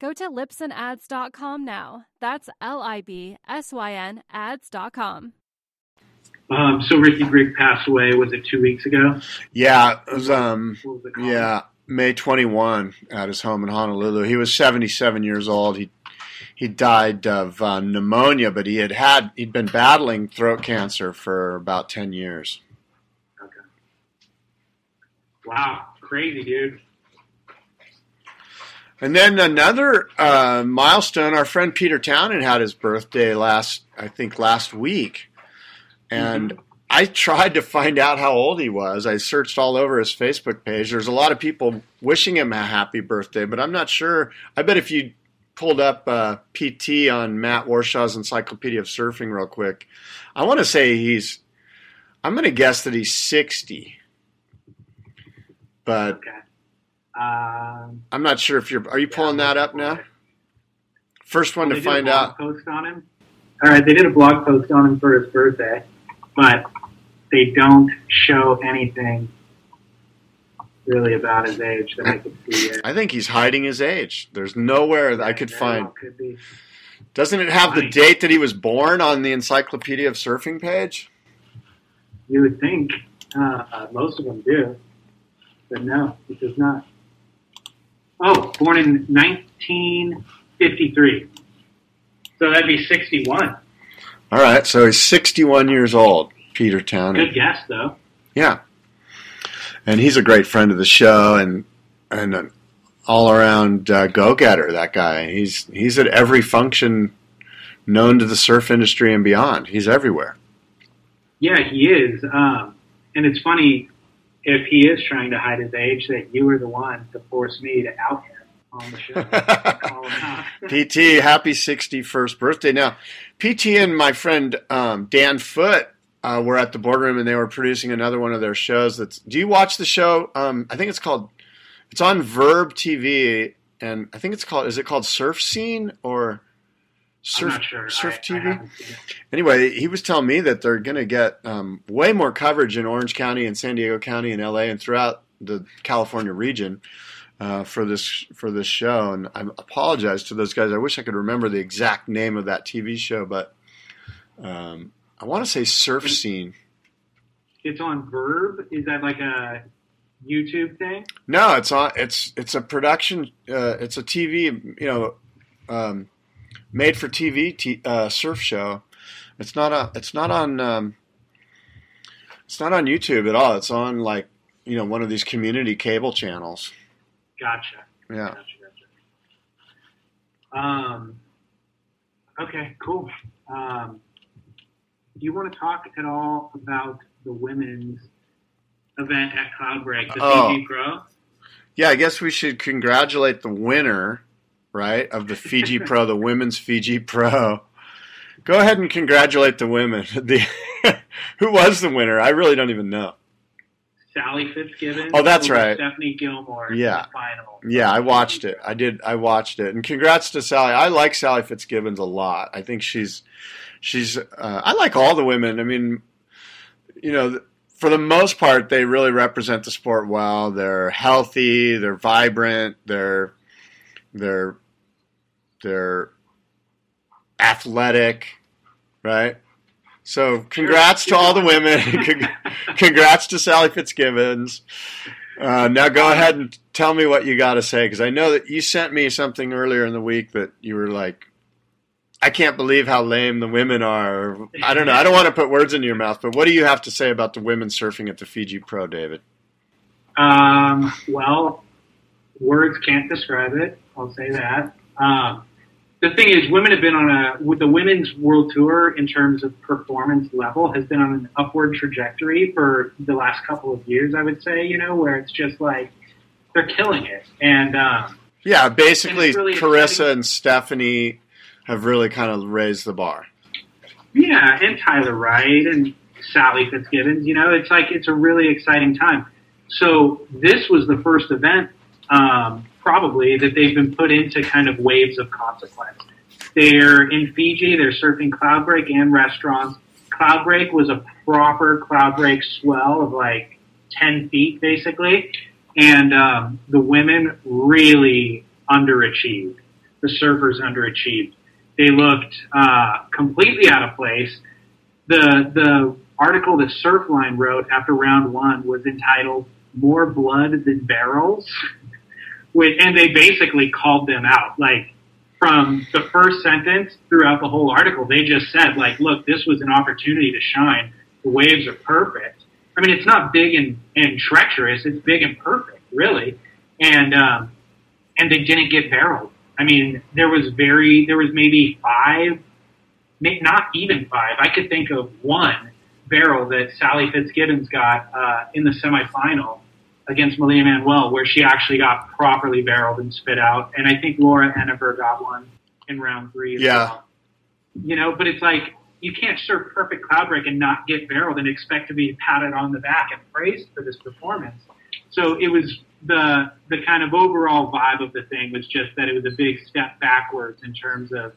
[SPEAKER 5] Go to libsynads.com now. That's L I B S Y N ads.com.
[SPEAKER 1] Um, so Ricky Grigg passed away. Was it two weeks ago?
[SPEAKER 2] Yeah, it was um
[SPEAKER 1] What was it
[SPEAKER 2] yeah, May 21 at his home in Honolulu. He was 77 years old. He he died of uh, pneumonia, but he had had he'd been battling throat cancer for about 10 years.
[SPEAKER 1] Okay. Wow, crazy dude.
[SPEAKER 2] And then another uh, milestone. Our friend Peter Townend had his birthday last, I think, last week, and I tried to find out how old he was. I searched all over his Facebook page. There's a lot of people wishing him a happy birthday, but I'm not sure. I bet if you pulled up uh, PT on Matt Warshaw's Encyclopedia of Surfing real quick, I want to say he's. I'm going to guess that he's 60, but
[SPEAKER 1] Okay. Um,
[SPEAKER 2] I'm not sure if you're. Are you pulling that up now? First one
[SPEAKER 1] they
[SPEAKER 2] to find out.
[SPEAKER 1] Post on him. All right, they did a blog post on him for his birthday, but they don't show anything really about his age that I could see. Yet.
[SPEAKER 2] I think he's hiding his age. There's nowhere that I could find.
[SPEAKER 1] Could be.
[SPEAKER 2] Doesn't it have the date that he was born on the Encyclopedia of Surfing page?
[SPEAKER 1] You would think uh, most of them do, but no, it does not. Oh, born in 1953. So that'd be 61.
[SPEAKER 2] All right, so he's 61 years old, Peter
[SPEAKER 1] Good
[SPEAKER 2] Townend.
[SPEAKER 1] guess, though.
[SPEAKER 2] Yeah, and he's a great friend of the show and and an all around uh, go getter. That guy. He's he's at every function known to the surf industry and beyond. He's everywhere.
[SPEAKER 1] Yeah, he is. Um, and it's funny if he is trying to hide his age that you were the one to force me to out him on the show.
[SPEAKER 2] PT, happy 61st birthday. Now, PT and my friend um, Dan Foote uh, were at the boardroom and they were producing another one of their shows. That's. Do you watch the show? Um, I think it's called. It's on Verb TV, and I think it's called. Is it called Surf Scene or Surf
[SPEAKER 1] I'm not sure.
[SPEAKER 2] Surf
[SPEAKER 1] I, I
[SPEAKER 2] TV?
[SPEAKER 1] it.
[SPEAKER 2] anyway, he was telling me that they're going to get um, way more coverage in Orange County and San Diego County and LA and throughout the California region uh, for this for this show. And I apologize to those guys. I wish I could remember the exact name of that TV show, but um, I want to say Surf Scene.
[SPEAKER 1] It's on Verb. Is that like a YouTube thing?
[SPEAKER 2] No, it's on. It's it's a production. Uh, it's a TV. You know, um, made for TV t- uh, surf show. It's not a. It's not on. Um, it's not on YouTube at all. It's on like you know one of these community cable channels.
[SPEAKER 1] Gotcha.
[SPEAKER 2] Yeah.
[SPEAKER 1] Gotcha. Gotcha. Um. Okay. Cool. Um, do you want to talk at all about the women's event at Cloudbreak, the
[SPEAKER 2] Oh.
[SPEAKER 1] Fiji Pro?
[SPEAKER 2] Yeah, I guess we should congratulate the winner, right, of the Fiji Pro, the women's Fiji Pro. Go ahead and congratulate the women. The who was the winner? I really don't even know.
[SPEAKER 1] Sally Fitzgibbon.
[SPEAKER 2] Oh, that's right.
[SPEAKER 1] Stephanie Gilmore.
[SPEAKER 2] Yeah.
[SPEAKER 1] final.
[SPEAKER 2] Yeah, I watched it. I did. I watched it, and congrats to Sally. I like Sally Fitzgibbons a lot. I think she's she's. Uh, I like all the women. I mean, you know, for the most part, they really represent the sport well. They're healthy. They're vibrant. They're they're they're athletic, right? So, congrats to all the women. Congrats to Sally Fitzgibbons. Uh, now go ahead and tell me what you got to say because I know that you sent me something earlier in the week that you were like, I can't believe how lame the women are. I don't know. I don't want to put words into your mouth, but what do you have to say about the women surfing at the Fiji Pro, David?
[SPEAKER 1] Um, well, words can't describe it. I'll say that. Um, the thing is, women have been on a with the women's world tour in terms of performance level has been on an upward trajectory for the last couple of years. I would say, you know, where it's just like they're killing it, and um,
[SPEAKER 2] Yeah, basically,
[SPEAKER 1] And really
[SPEAKER 2] Carissa and Stephanie have really kind of raised the bar.
[SPEAKER 1] Yeah, and Tyler Wright and Sally Fitzgibbons. You know, it's like it's a really exciting time. So this was the first event, um, probably that they've been put into kind of waves of consequence. They're in Fiji. They're surfing Cloudbreak and restaurants. Cloudbreak was a proper Cloudbreak swell of like ten feet, basically, and um, the women really underachieved. The surfers underachieved they looked uh, completely out of place. The the article that Surfline wrote after round one was entitled "More Blood Than Barrels," which, and they basically called them out. Like from the first sentence throughout the whole article, they just said, "Like, look, this was an opportunity to shine. The waves are perfect. I mean, it's not big and, and treacherous; it's big and perfect, really." And um, and they didn't get barreled. I mean, there was very, there was maybe five, not even five. I could think of one barrel that Sally Fitzgibbons got uh, in the semifinal against Malia Manuel, where she actually got properly barreled and spit out. And I think Laura Enever got one in round three as
[SPEAKER 2] Yeah.
[SPEAKER 1] well. You know, but it's like you can't serve perfect cloud break and not get barreled and expect to be patted on the back and praised for this performance. So it was the the kind of overall vibe of the thing was just that it was a big step backwards in terms of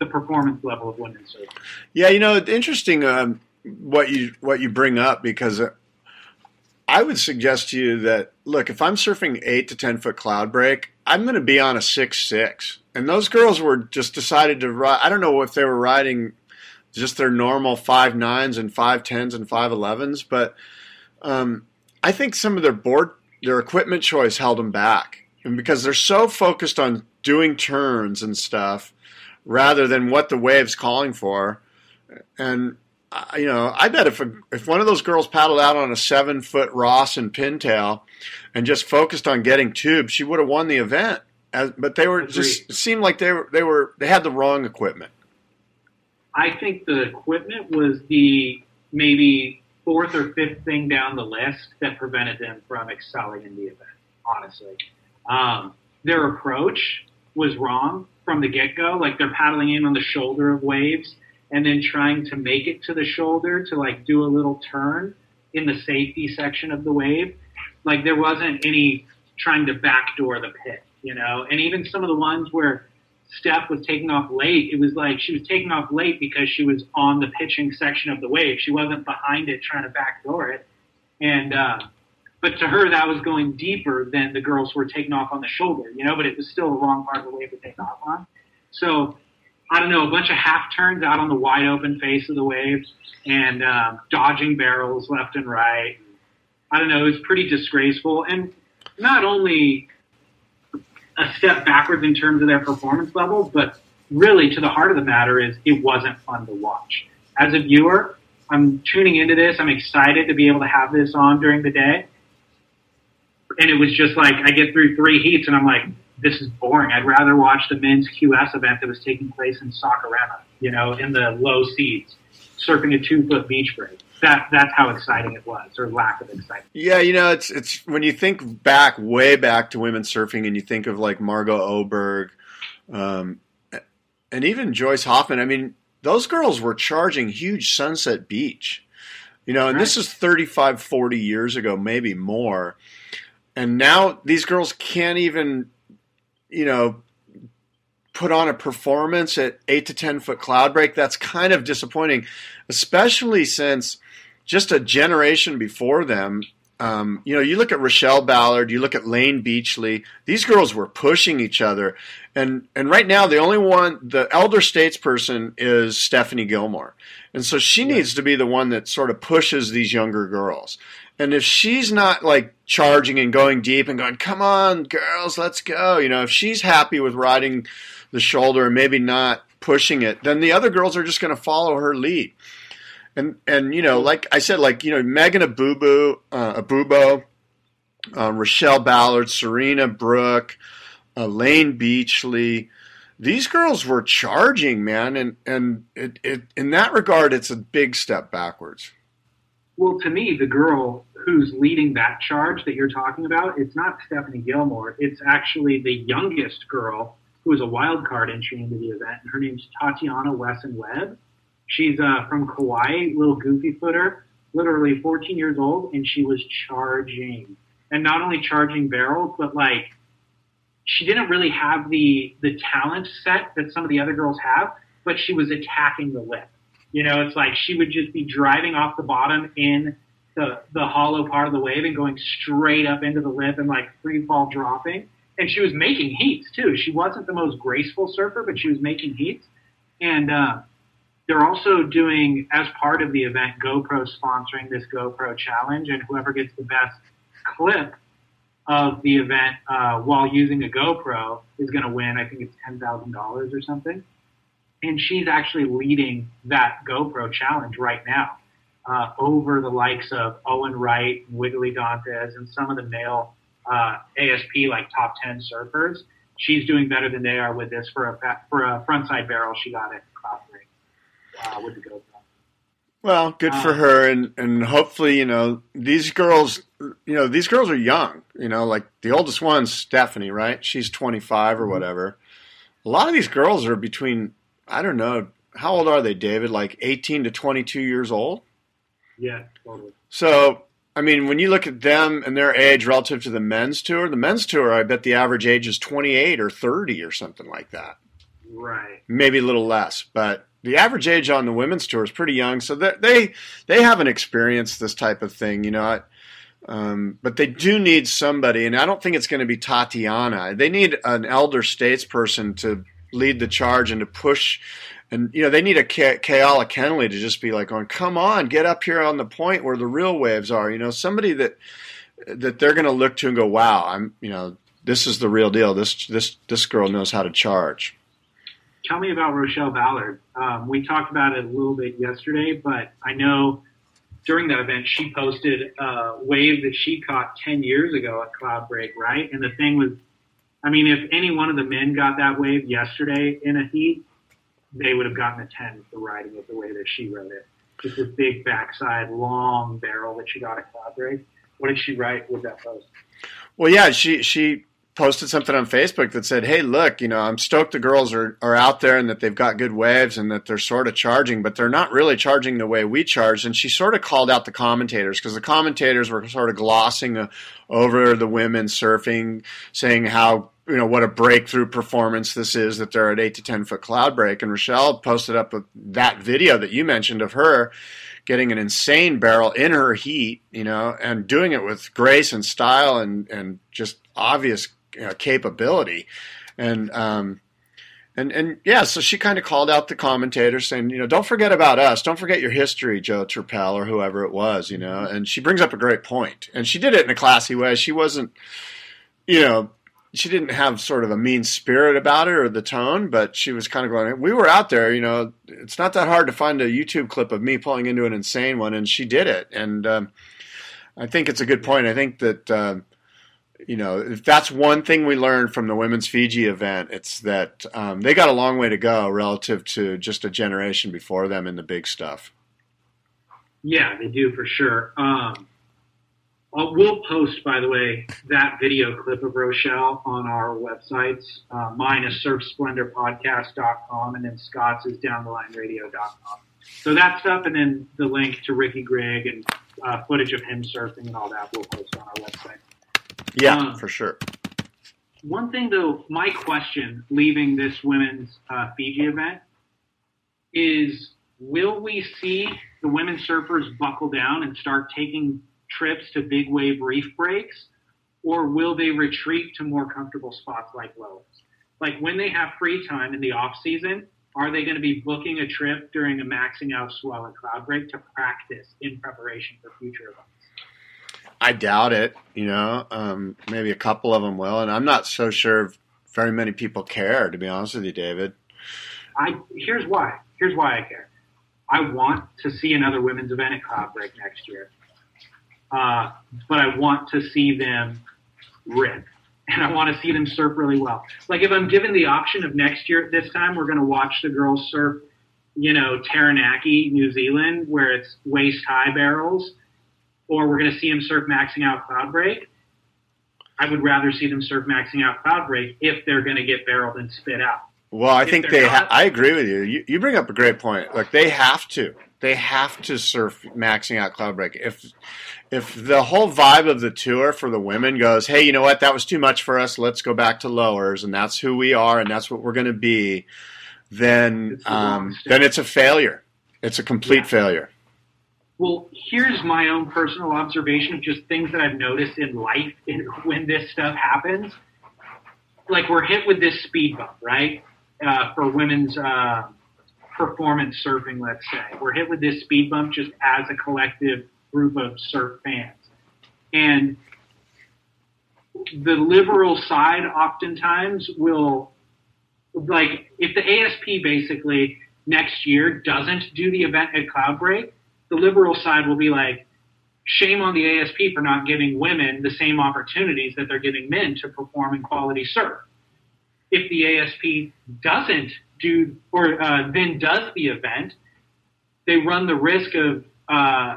[SPEAKER 1] the performance level of women's surf.
[SPEAKER 2] Yeah, you know, it's interesting um, what you what you bring up because uh, I would suggest to you that look, if I'm surfing eight to ten foot cloud break, I'm going to be on a six six, and those girls were just decided to ride. I don't know if they were riding just their normal five nines and five tens and five elevens, but um, I think some of their board their equipment choice held them back, and because they're so focused on doing turns and stuff rather than what the wave's calling for. And uh, you know, I bet if a, if one of those girls paddled out on a seven foot Ross and pintail and just focused on getting tubes, she would have won the event. As, but they were just seemed like they were they were they had the wrong equipment.
[SPEAKER 1] I think the equipment was the maybe fourth or fifth thing down the list that prevented them from excelling in the event. Honestly, um, their approach was wrong from the get go. Like they're paddling in on the shoulder of waves and then trying to make it to the shoulder to like do a little turn in the safety section of the wave. Like there wasn't any trying to backdoor the pit, you know. And even some of the ones where Steph was taking off late, it was like she was taking off late because she was on the pitching section of the wave. She wasn't behind it trying to backdoor it. And uh, but to her that was going deeper than the girls were taking off on the shoulder, you know. But it was still the wrong part of the wave to take off on. So I don't know, a bunch of half turns out on the wide open face of the waves and um, dodging barrels left and right. I don't know, it was pretty disgraceful and not only a step backwards in terms of their performance level, but really to the heart of the matter is it wasn't fun to watch. As a viewer, I'm tuning into this. I'm excited to be able to have this on during the day. And it was just like I get through three heats and I'm like, this is boring. I'd rather watch the men's QS event that was taking place in Saquarema, you know, in the low seas, surfing a two foot beach break. That that's how exciting it was, or lack of excitement.
[SPEAKER 2] Yeah, you know, it's it's when you think back, way back to women surfing, and you think of like Margo Oberg, um, and even Joyce Hoffman. I mean, those girls were charging huge Sunset Beach, you know, and right. this is 35, 40 years ago, maybe more. And now these girls can't even you know, put on a performance at eight to 10 foot cloud break, that's kind of disappointing, especially since just a generation before them. Um, you know, you look at Rochelle Ballard, you look at Layne Beachley. These girls were pushing each other, and and right now the only one, the elder statesperson, is Stephanie Gilmore, and so she yeah. needs to be the one that sort of pushes these younger girls. And if she's not like charging and going deep and going, come on, girls, let's go, you know, if she's happy with riding the shoulder and maybe not pushing it, then the other girls are just going to follow her lead. And, and, you know, like I said, like, you know, Megan Abubu, uh, Abubo, uh, Rochelle Ballard, Serena Brooke, Elaine Beachley, these girls were charging, man. And, and it, it, in that regard, it's a big step backwards.
[SPEAKER 1] Well, to me, the girl who's leading that charge that you're talking about, it's not Stephanie Gilmore. It's actually the youngest girl who is a wild card entry into the event. And her name's Tatiana Weston Webb. She's uh, from Kauai, little goofy footer, literally 14 years old, and she was charging. And not only charging barrels, but like she didn't really have the the talent set that some of the other girls have, but she was attacking the lip. You know, it's like she would just be driving off the bottom in the the hollow part of the wave and going straight up into the lip and like free fall dropping. And she was making heats too. She wasn't the most graceful surfer, but she was making heats. And uh, they're also doing as part of the event GoPro sponsoring this GoPro challenge, and whoever gets the best clip of the event uh, while using a GoPro is going to win. I think it's ten thousand dollars or something and she's actually leading that GoPro challenge right now uh, over the likes of Owen Wright, Wiggolly Dantas, and some of the male uh, ASP like top ten surfers. She's doing better than they are with this for a for a frontside barrel she got Cloud uh, with the GoPro.
[SPEAKER 2] Well, good for uh, her, and and hopefully, you know, these girls, you know, these girls are young. You know, like the oldest one's Stephanie, right? She's 25 or mm-hmm. whatever. A lot of these girls are between I don't know. How old are they, David? Like 18 to 22 years old?
[SPEAKER 1] Yeah, totally.
[SPEAKER 2] So, I mean, when you look at them and their age relative to the men's tour, the men's tour, I bet the average age is 28 or 30 or something like that.
[SPEAKER 1] Right.
[SPEAKER 2] Maybe a little less, but the average age on the women's tour is pretty young, so they they haven't experienced this type of thing, you know. Um, but they do need somebody, and I don't think it's going to be Tatiana. They need an elder statesperson to lead the charge and to push. And you know they need a Keala Kennelly to just be like, "going, come on, get up here on the point where the real waves are." You know, somebody that that they're going to look to and go, "Wow, I'm," you know, this is the real deal. This this this girl knows how to charge.
[SPEAKER 1] Tell me about Rochelle Ballard. Um, we talked about it a little bit yesterday, but I know during that event she posted a wave that she caught ten years ago at Cloud Break, right? And the thing was I mean, if any one of the men got that wave yesterday in a heat, they would have gotten a 10 for riding it the way that she wrote it. Just a big backside, long barrel that she got at Break. What did she write with that post?
[SPEAKER 2] Well, yeah, she she posted something on Facebook that said, "Hey, look, you know, I'm stoked the girls are are out there and that they've got good waves and that they're sort of charging, but they're not really charging the way we charge." And she sort of called out the commentators because the commentators were sort of glossing uh, over the women surfing, saying how you know what a breakthrough performance this is that they're at eight to ten foot cloud break. And Rochelle posted up that video that you mentioned of her getting an insane barrel in her heat, you know, and doing it with grace and style and and just obvious you know, capability. And um, and and yeah, so she kind of called out the commentators saying, you know, don't forget about us, don't forget your history, Joe Turpel or whoever it was, you know. And she brings up a great point, and she did it in a classy way. She wasn't, you know, she didn't have sort of a mean spirit about it or the tone, but she was kind of going, we were out there, you know, it's not that hard to find a YouTube clip of me pulling into an insane one, and she did it. And um, I think it's a good point. I think that. Uh, you know, if that's one thing we learned from the women's Fiji event, it's that um, they got a long way to go relative to just a generation before them in the big stuff.
[SPEAKER 1] Yeah, they do for sure. Um, we'll post, by the way, that video clip of Rochelle on our websites. Uh, mine is surfsplendorpodcast.com, and then Scott's is downthelineradio.com. So that stuff, and then the link to Ricky Grigg and uh, footage of him surfing and all that, we'll post on our website.
[SPEAKER 2] Yeah, um, for sure.
[SPEAKER 1] One thing, though, my question leaving this women's uh, Fiji event is will we see the women surfers buckle down and start taking trips to big wave reef breaks, or will they retreat to more comfortable spots like Lowers? Like when they have free time in the off season, are they going to be booking a trip during a maxing out swell and cloud break to practice in preparation for future events?
[SPEAKER 2] I doubt it. You know, um, maybe a couple of them will, and I'm not so sure very many people care. To be honest with you, David.
[SPEAKER 1] I here's why. Here's why I care. I want to see another women's event at Cloud Break next year, uh, but I want to see them rip, and I want to see them surf really well. Like if I'm given the option of next year at this time, we're going to watch the girls surf, you know, Taranaki, New Zealand, where it's waist high barrels or we're going to see them surf maxing out cloud break. I would rather see them surf maxing out cloud break if they're going to get barreled and spit out.
[SPEAKER 2] Well, I if think they. Ha- I agree with you. you. You bring up a great point. Like they have to. They have to surf maxing out Cloudbreak. If if the whole vibe of the tour for the women goes, hey, you know what, that was too much for us. Let's go back to lowers, and that's who we are, and that's what we're going to be. Then, um, then it's a failure. It's a complete yeah. failure.
[SPEAKER 1] Well, here's my own personal observation of just things that I've noticed in life when this stuff happens. Like we're hit with this speed bump, right? Uh, for women's uh, performance surfing, let's say. We're hit with this speed bump just as a collective group of surf fans. And the liberal side oftentimes will, like, if the ASP basically next year doesn't do the event at Cloudbreak, the liberal side will be like, shame on the ASP for not giving women the same opportunities that they're giving men to perform in quality surf. If the ASP doesn't do, or uh, then does the event, they run the risk of uh,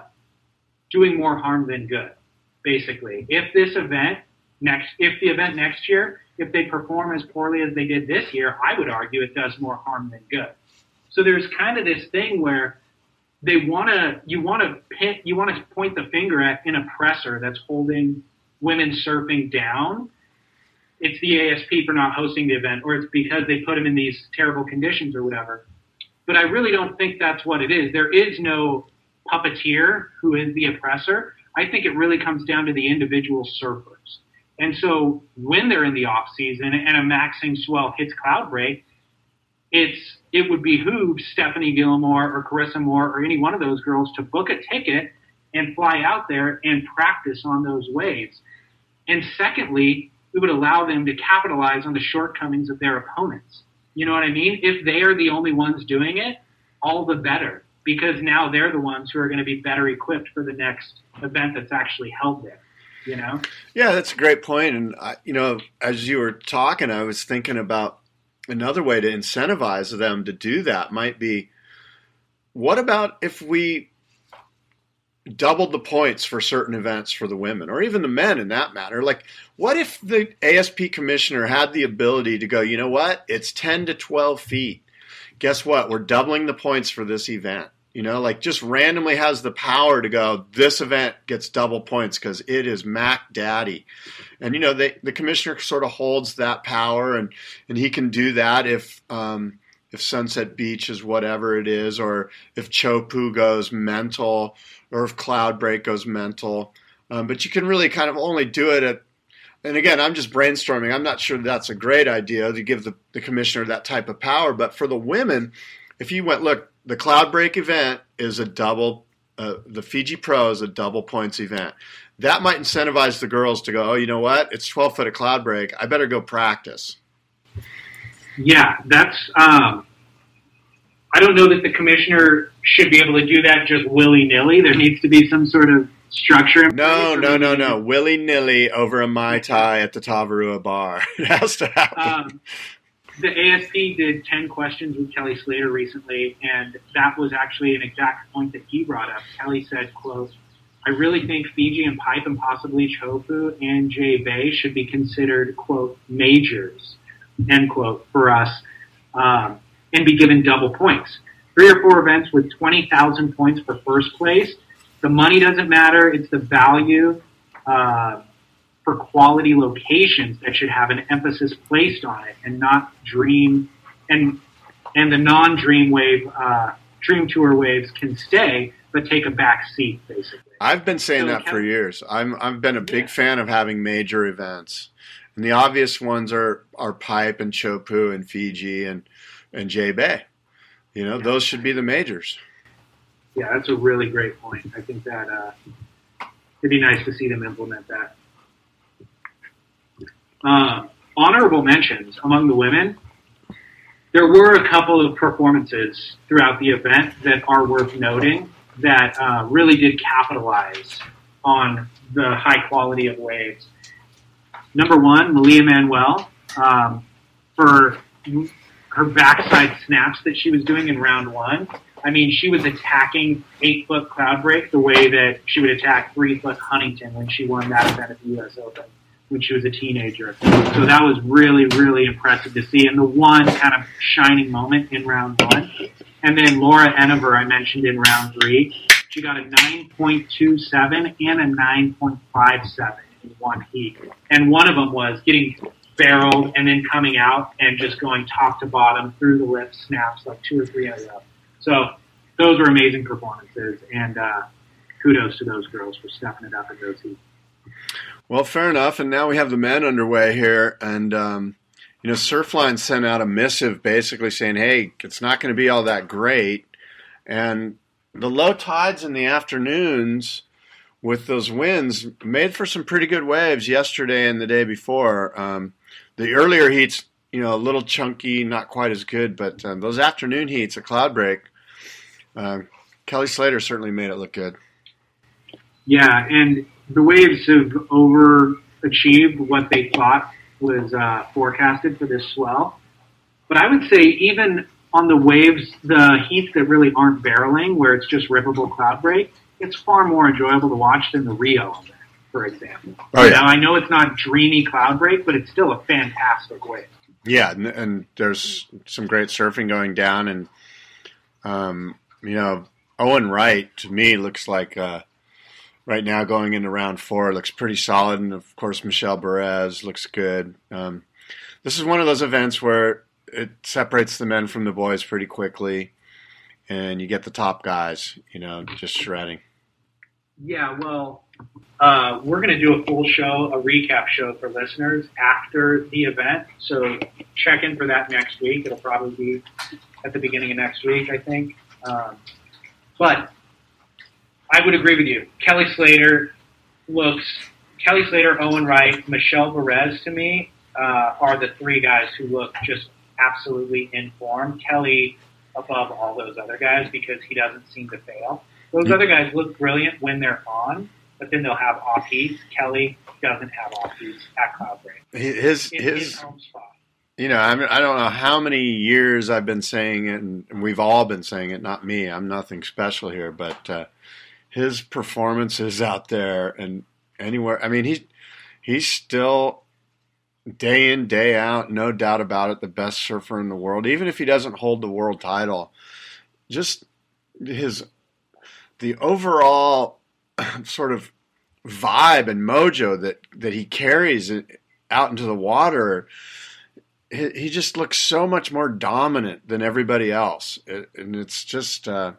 [SPEAKER 1] doing more harm than good. Basically, if this event next, if the event next year, if they perform as poorly as they did this year, I would argue it does more harm than good. So there's kind of this thing where they want to you want to pin, you want to point the finger at an oppressor that's holding women surfing down. It's the ASP for not hosting the event, or it's because they put them in these terrible conditions or whatever. But I really don't think that's what it is. There is no puppeteer who is the oppressor. I think it really comes down to the individual surfers. And so when they're in the off season and a maxing swell hits Cloudbreak, it's it would behoove Stephanie Gilmore or Carissa Moore or any one of those girls to book a ticket and fly out there and practice on those waves. And secondly, it would allow them to capitalize on the shortcomings of their opponents. You know what I mean? If they are the only ones doing it, all the better because now they're the ones who are going to be better equipped for the next event that's actually held there. You know?
[SPEAKER 2] Yeah, that's a great point. And I, you know, as you were talking, I was thinking about another way to incentivize them to do that might be what about if we doubled the points for certain events for the women or even the men in that matter. Like what if the asp commissioner had the ability to go you know what? It's 10 to 12 feet. Guess what? We're doubling the points for this event. You know like just randomly has the power to go this event gets double points because it is mac daddy. And you know they, the commissioner sort of holds that power and and he can do that if um, if sunset beach is whatever it is or if chopu goes mental or if cloudbreak goes mental um, but you can really kind of only do it at and again, I'm just brainstorming. I'm not sure that's a great idea to give the, the commissioner that type of power. But for the women, if you went, look, the Cloud Break event is a double, uh, the Fiji Pro is a double points event. That might incentivize the girls to go, oh, you know what? It's 12 foot of Cloud Break. I better go practice.
[SPEAKER 1] Yeah, that's. Um, I don't know that the commissioner should be able to do that just willy nilly. There needs to be some sort of structure.
[SPEAKER 2] No, no, no, no. Willy nilly over a Mai Tai at the Tavarua bar. it has to happen. Um,
[SPEAKER 1] the ASP did 10 questions with Kelly Slater recently, and that was actually an exact point that he brought up. Kelly said, quote, I really think Fiji and Pipe and possibly Chofu and J Bay should be considered, quote, majors, end quote, for us, um, and be given double points. Three or four events with 20,000 points for first place the money doesn't matter. It's the value uh, for quality locations that should have an emphasis placed on it, and not dream and and the non-dream wave uh, dream tour waves can stay, but take a back seat basically.
[SPEAKER 2] I've been saying so that for years. I'm I've been a big yeah. fan of having major events, and the obvious ones are are Pipe and Chopu and Fiji and and J Bay. You know, yeah. those should be the majors
[SPEAKER 1] yeah, that's a really great point. I think that uh, it'd be nice to see them implement that. Uh, honorable mentions among the women. There were a couple of performances throughout the event that are worth noting that uh, really did capitalize on the high quality of waves. Number one, Malia Manuel, um, for her backside snaps that she was doing in round one I mean, she was attacking eight foot cloud break the way that she would attack three foot Huntington when she won that event at the U.S. Open when she was a teenager. So that was really, really impressive to see. And the one kind of shining moment in round one. And then Laura Enever, I mentioned in round three, she got a 9.27 and a 9.57 in one heat. And one of them was getting barreled and then coming out and just going top to bottom through the lip snaps like two or three in a row. So those were amazing performances, and uh, kudos to those girls for stepping it up in those heats.
[SPEAKER 2] Well, fair enough. And now we have the men underway here, and um, you know, Surfline sent out a missive basically saying, "Hey, it's not going to be all that great," and the low tides in the afternoons with those winds made for some pretty good waves yesterday and the day before. Um, the earlier heats, you know, a little chunky, not quite as good, but um, those afternoon heats at Cloud Break uh, Kelly Slater certainly made it look good.
[SPEAKER 1] Yeah, and the Waves have overachieved what they thought was uh, forecasted for this swell. But I would say even on the waves, the heats that really aren't barreling, where it's just rippable cloud break, it's far more enjoyable to watch than the Rio for example. Oh, yeah. Now, I know it's not dreamy cloud break, but it's still a fantastic wave.
[SPEAKER 2] Yeah, and, and there's some great surfing going down, and um, you know, Owen Wright to me looks like uh, right now going into round four looks pretty solid, and of course Michel Bourez looks good. Um, this is one of those events where it separates the men from the boys pretty quickly, and you get the top guys, you know, just shredding.
[SPEAKER 1] Yeah, well, uh, we're going to do a full show, a recap show for listeners after the event. So check in for that next week. It'll probably be at the beginning of next week, I think. Um, but I would agree with you. Kelly Slater looks. Kelly Slater, Owen Wright, Michel Bourez to me uh, are the three guys who look just absolutely in form. Kelly above all those other guys because he doesn't seem to fail. Those other guys look brilliant when they're on, but then they'll have off heats. Kelly doesn't have off heats at Cloud Break.
[SPEAKER 2] His
[SPEAKER 1] in,
[SPEAKER 2] his,
[SPEAKER 1] spot
[SPEAKER 2] you know, I, mean, I don't know how many years I've been saying it, and we've all been saying it. Not me. I'm nothing special here, but uh, his performances out there and anywhere. I mean, he's he's still day in day out, no doubt about it, the best surfer in the world. Even if he doesn't hold the world title, just his the overall sort of vibe and mojo that that he carries out into the water he just looks so much more dominant than everybody else, it, and it's just uh,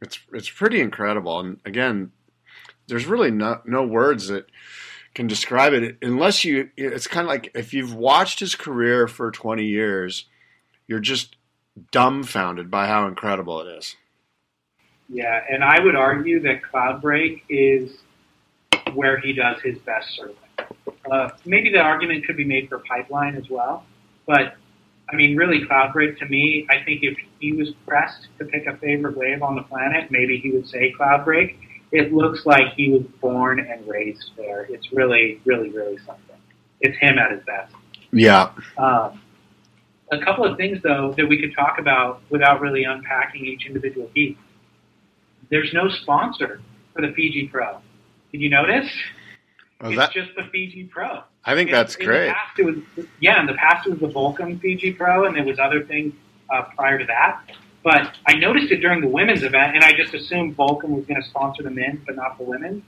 [SPEAKER 2] it's it's pretty incredible. And again, there's really no no words that can describe it unless you. It's kind of like if you've watched his career for 20 years, you're just dumbfounded by how incredible it is.
[SPEAKER 1] Yeah, and I would argue that Cloudbreak is where he does his best serving. Uh, maybe the argument could be made for Pipeline as well, but I mean, really, Cloudbreak to me, I think if he was pressed to pick a favorite wave on the planet, maybe he would say Cloudbreak. It looks like he was born and raised there. It's really, really, really something. It's him at his best.
[SPEAKER 2] Yeah.
[SPEAKER 1] Um, a couple of things, though, that we could talk about without really unpacking each individual piece. There's no sponsor for the Fiji Pro. Did you notice?
[SPEAKER 2] Oh,
[SPEAKER 1] it's
[SPEAKER 2] that,
[SPEAKER 1] just the Fiji Pro.
[SPEAKER 2] I think
[SPEAKER 1] In-
[SPEAKER 2] that's great.
[SPEAKER 1] past, was, yeah, in the past it was the Volcom Fiji Pro, and there was other things uh, prior to that. But I noticed it during the women's event, and I just assumed Volcom was going to sponsor the men, but not the women.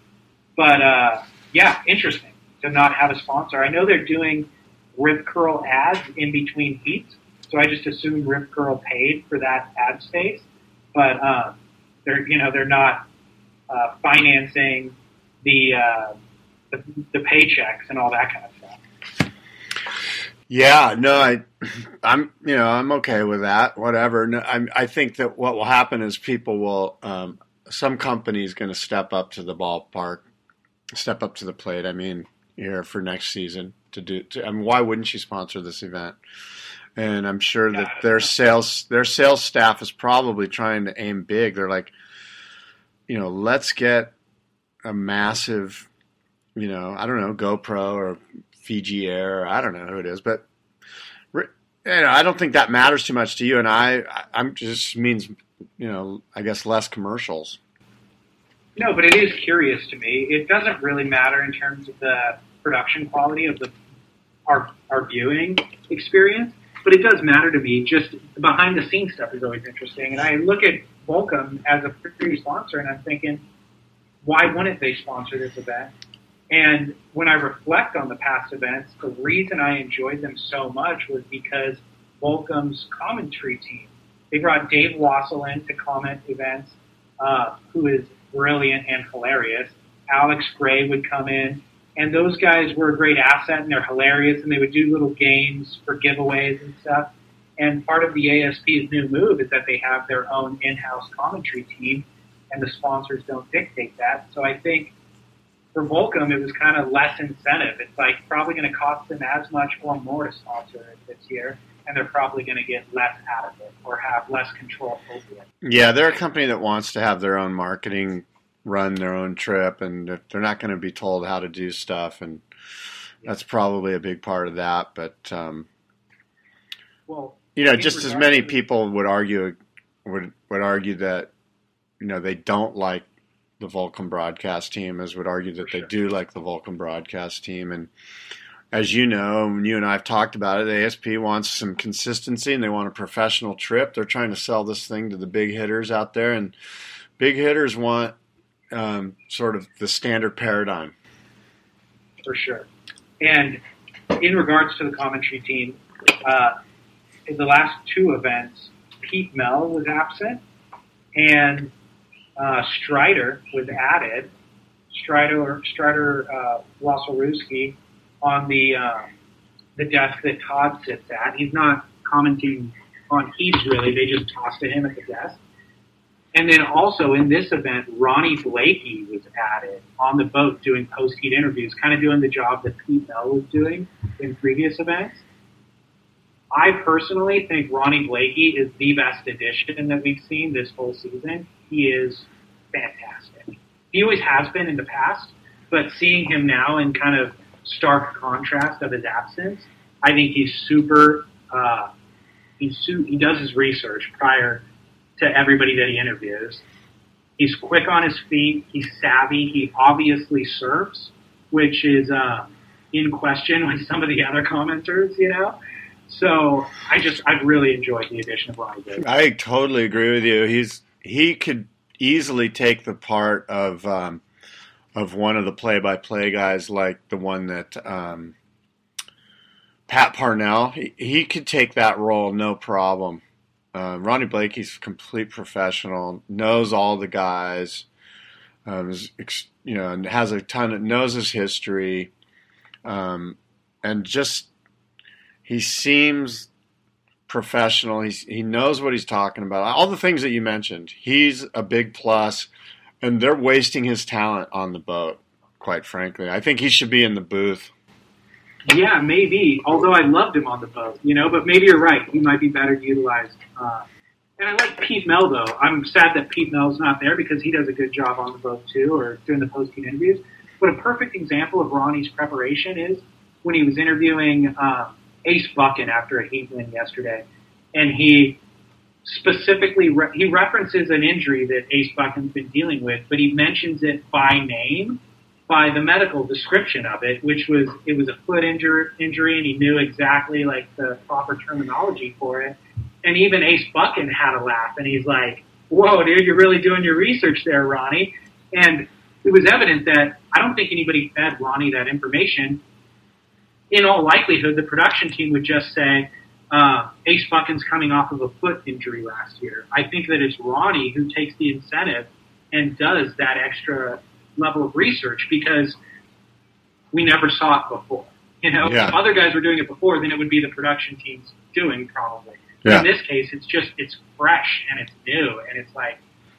[SPEAKER 1] But uh, yeah, interesting to not have a sponsor. I know they're doing Rip Curl ads in between heats, so I just assumed Rip Curl paid for that ad space. But um, they're you know they're not uh, financing the, uh, the the paychecks and all that kind of stuff.
[SPEAKER 2] Yeah, no, I, I'm, you know, I'm okay with that. Whatever. No, I'm, I think that what will happen is people will, um, some company's going to step up to the ballpark, step up to the plate. I mean, here for next season to do. To, I mean, why wouldn't she sponsor this event? And I'm sure that their sales, their sales staff is probably trying to aim big. They're like, you know, let's get a massive, you know, I don't know, GoPro or Fiji Air, or I don't know who it is, but you know, I don't think that matters too much to you. And I, I'm just means, you know, I guess less commercials.
[SPEAKER 1] No, but it is curious to me. It doesn't really matter in terms of the production quality of the our our viewing experience, but it does matter to me. Just behind the scenes stuff is always interesting, and I look at Volcom as a free sponsor, and I'm thinking, why wouldn't they sponsor this event? And when I reflect on the past events, the reason I enjoyed them so much was because Volcom's commentary team. They brought Dave Wassel in to comment events, uh, who is brilliant and hilarious. Alex Gray would come in, and those guys were a great asset, and they're hilarious, and they would do little games for giveaways and stuff. And part of the ASP's new move is that they have their own in-house commentary team, and the sponsors don't dictate that. So I think for Volcom, it was kind of less incentive. It's like probably going to cost them as much or more to sponsor it this year, and they're probably going to get less out of it or have less control over it.
[SPEAKER 2] Yeah, they're a company that wants to have their own marketing, run their own trip, and they're not going to be told how to do stuff, and that's probably a big part of that. But um,
[SPEAKER 1] Well,
[SPEAKER 2] you know, just as many people would argue would would argue that you know they don't like the Volcom broadcast team as would argue that they
[SPEAKER 1] sure.
[SPEAKER 2] do like the Volcom broadcast team and as you know, you and I have talked about it, the ASP wants some consistency and they want a professional trip. They're trying to sell this thing to the big hitters out there, and big hitters want um, sort of the standard paradigm.
[SPEAKER 1] for sure. And in regards to the commentary team, uh, in the last two events, Pete Mel was absent, and uh, Strider was added. Strider Strider uh, Wasilewski on the uh, the desk that Todd sits at. He's not commenting on heats really; they just toss to him at the desk. And then also in this event, Ronnie Blakey was added on the boat doing post heat interviews, kind of doing the job that Pete Mel was doing in previous events. I personally think Ronnie Blakey is the best addition that we've seen this whole season. He is fantastic. He always has been in the past, but seeing him now in kind of stark contrast of his absence, I think he's super. Uh, he's su- he does his research prior to everybody that he interviews. He's quick on his feet. He's savvy. He obviously surfs, which is uh, in question with some of the other commenters, you know. So I just I've really enjoyed the addition of Ronnie Blakey.
[SPEAKER 2] I totally agree with you. He's he could easily take the part of um, of one of the play-by-play guys, like the one that um, Pat Parnell. He, he could take that role, no problem. Uh, Ronnie Blakey's a complete professional, knows all the guys, um, is, you know, and has a ton of knows his history. um, and just he seems professional. He's he knows what he's talking about. All the things that you mentioned, he's a big plus, and they're wasting his talent on the boat. Quite frankly, I think he should be in the booth.
[SPEAKER 1] Yeah, maybe. Although I loved him on the boat, you know. But maybe you're right. He might be better utilized. Uh, and I like Pete Mel though. I'm sad that Pete Mel's not there because he does a good job on the boat too, or doing the post game interviews. But a perfect example of Ronnie's preparation is when he was interviewing uh, Ace Buchan after a heat win yesterday, and he specifically re- he references an injury that Ace Buchan's been dealing with, but he mentions it by name by the medical description of it, which was it was a foot injury, injury, and he knew exactly like the proper terminology for it. And even Ace Buchan had a laugh, and he's like, "Whoa, dude, you're really doing your research there, Ronnie." And it was evident that I don't think anybody fed Ronnie that information. In all likelihood, the production team would just say, uh, Ace Buchan's coming off of a foot injury last year. I think that it's Ronnie who takes the incentive and does that extra level of research because we never saw it before. You know,
[SPEAKER 2] Yeah.
[SPEAKER 1] if other guys were doing it before, then it would be the production team's doing probably.
[SPEAKER 2] Yeah.
[SPEAKER 1] In this case, it's just it's fresh and it's new, and it's like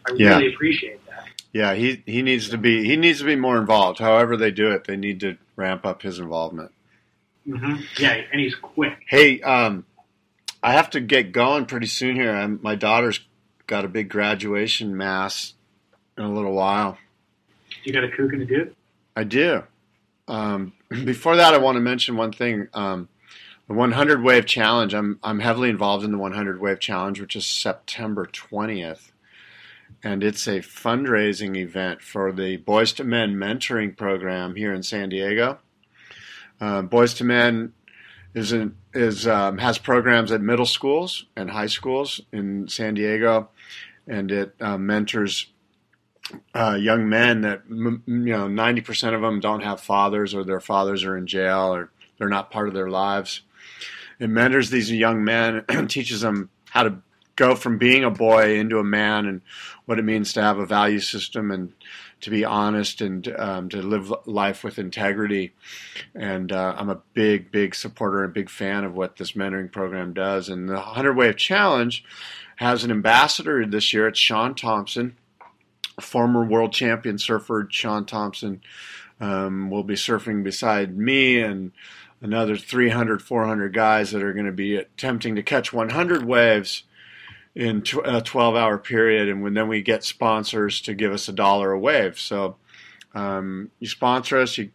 [SPEAKER 1] I
[SPEAKER 2] Yeah.
[SPEAKER 1] really appreciate that.
[SPEAKER 2] Yeah, he he needs to be he needs to be more involved. However they do it, they need to ramp up his involvement.
[SPEAKER 1] hmm Yeah, and he's quick.
[SPEAKER 2] Hey, um, I have to get going pretty soon here. I'm, my daughter's got a big graduation mass in a little while.
[SPEAKER 1] You got a kook and a.
[SPEAKER 2] I do. Um, before that, I want to mention one thing. Um, the 100 Wave Challenge. I'm I'm heavily involved in the 100 Wave Challenge, which is September 20th, and it's a fundraising event for the Boys to Men mentoring program here in San Diego. Uh, Boys to Men is is um, has programs at middle schools and high schools in San Diego, and it uh, mentors uh, young men that you know ninety percent of them don't have fathers, or their fathers are in jail, or they're not part of their lives. It mentors these young men and teaches them how to go from being a boy into a man, and what it means to have a value system and to be honest and um, to live life with integrity. And uh, I'm a big, big supporter and big fan of what this mentoring program does. And the 100 Wave Challenge has an ambassador this year. It's Shaun Tomson former world champion surfer Shaun Tomson um, will be surfing beside me and another 300, 400 guys that are going to be attempting to catch 100 waves in tw- a 12 hour period. And when, then we get sponsors to give us a dollar a wave. So um, you sponsor us you,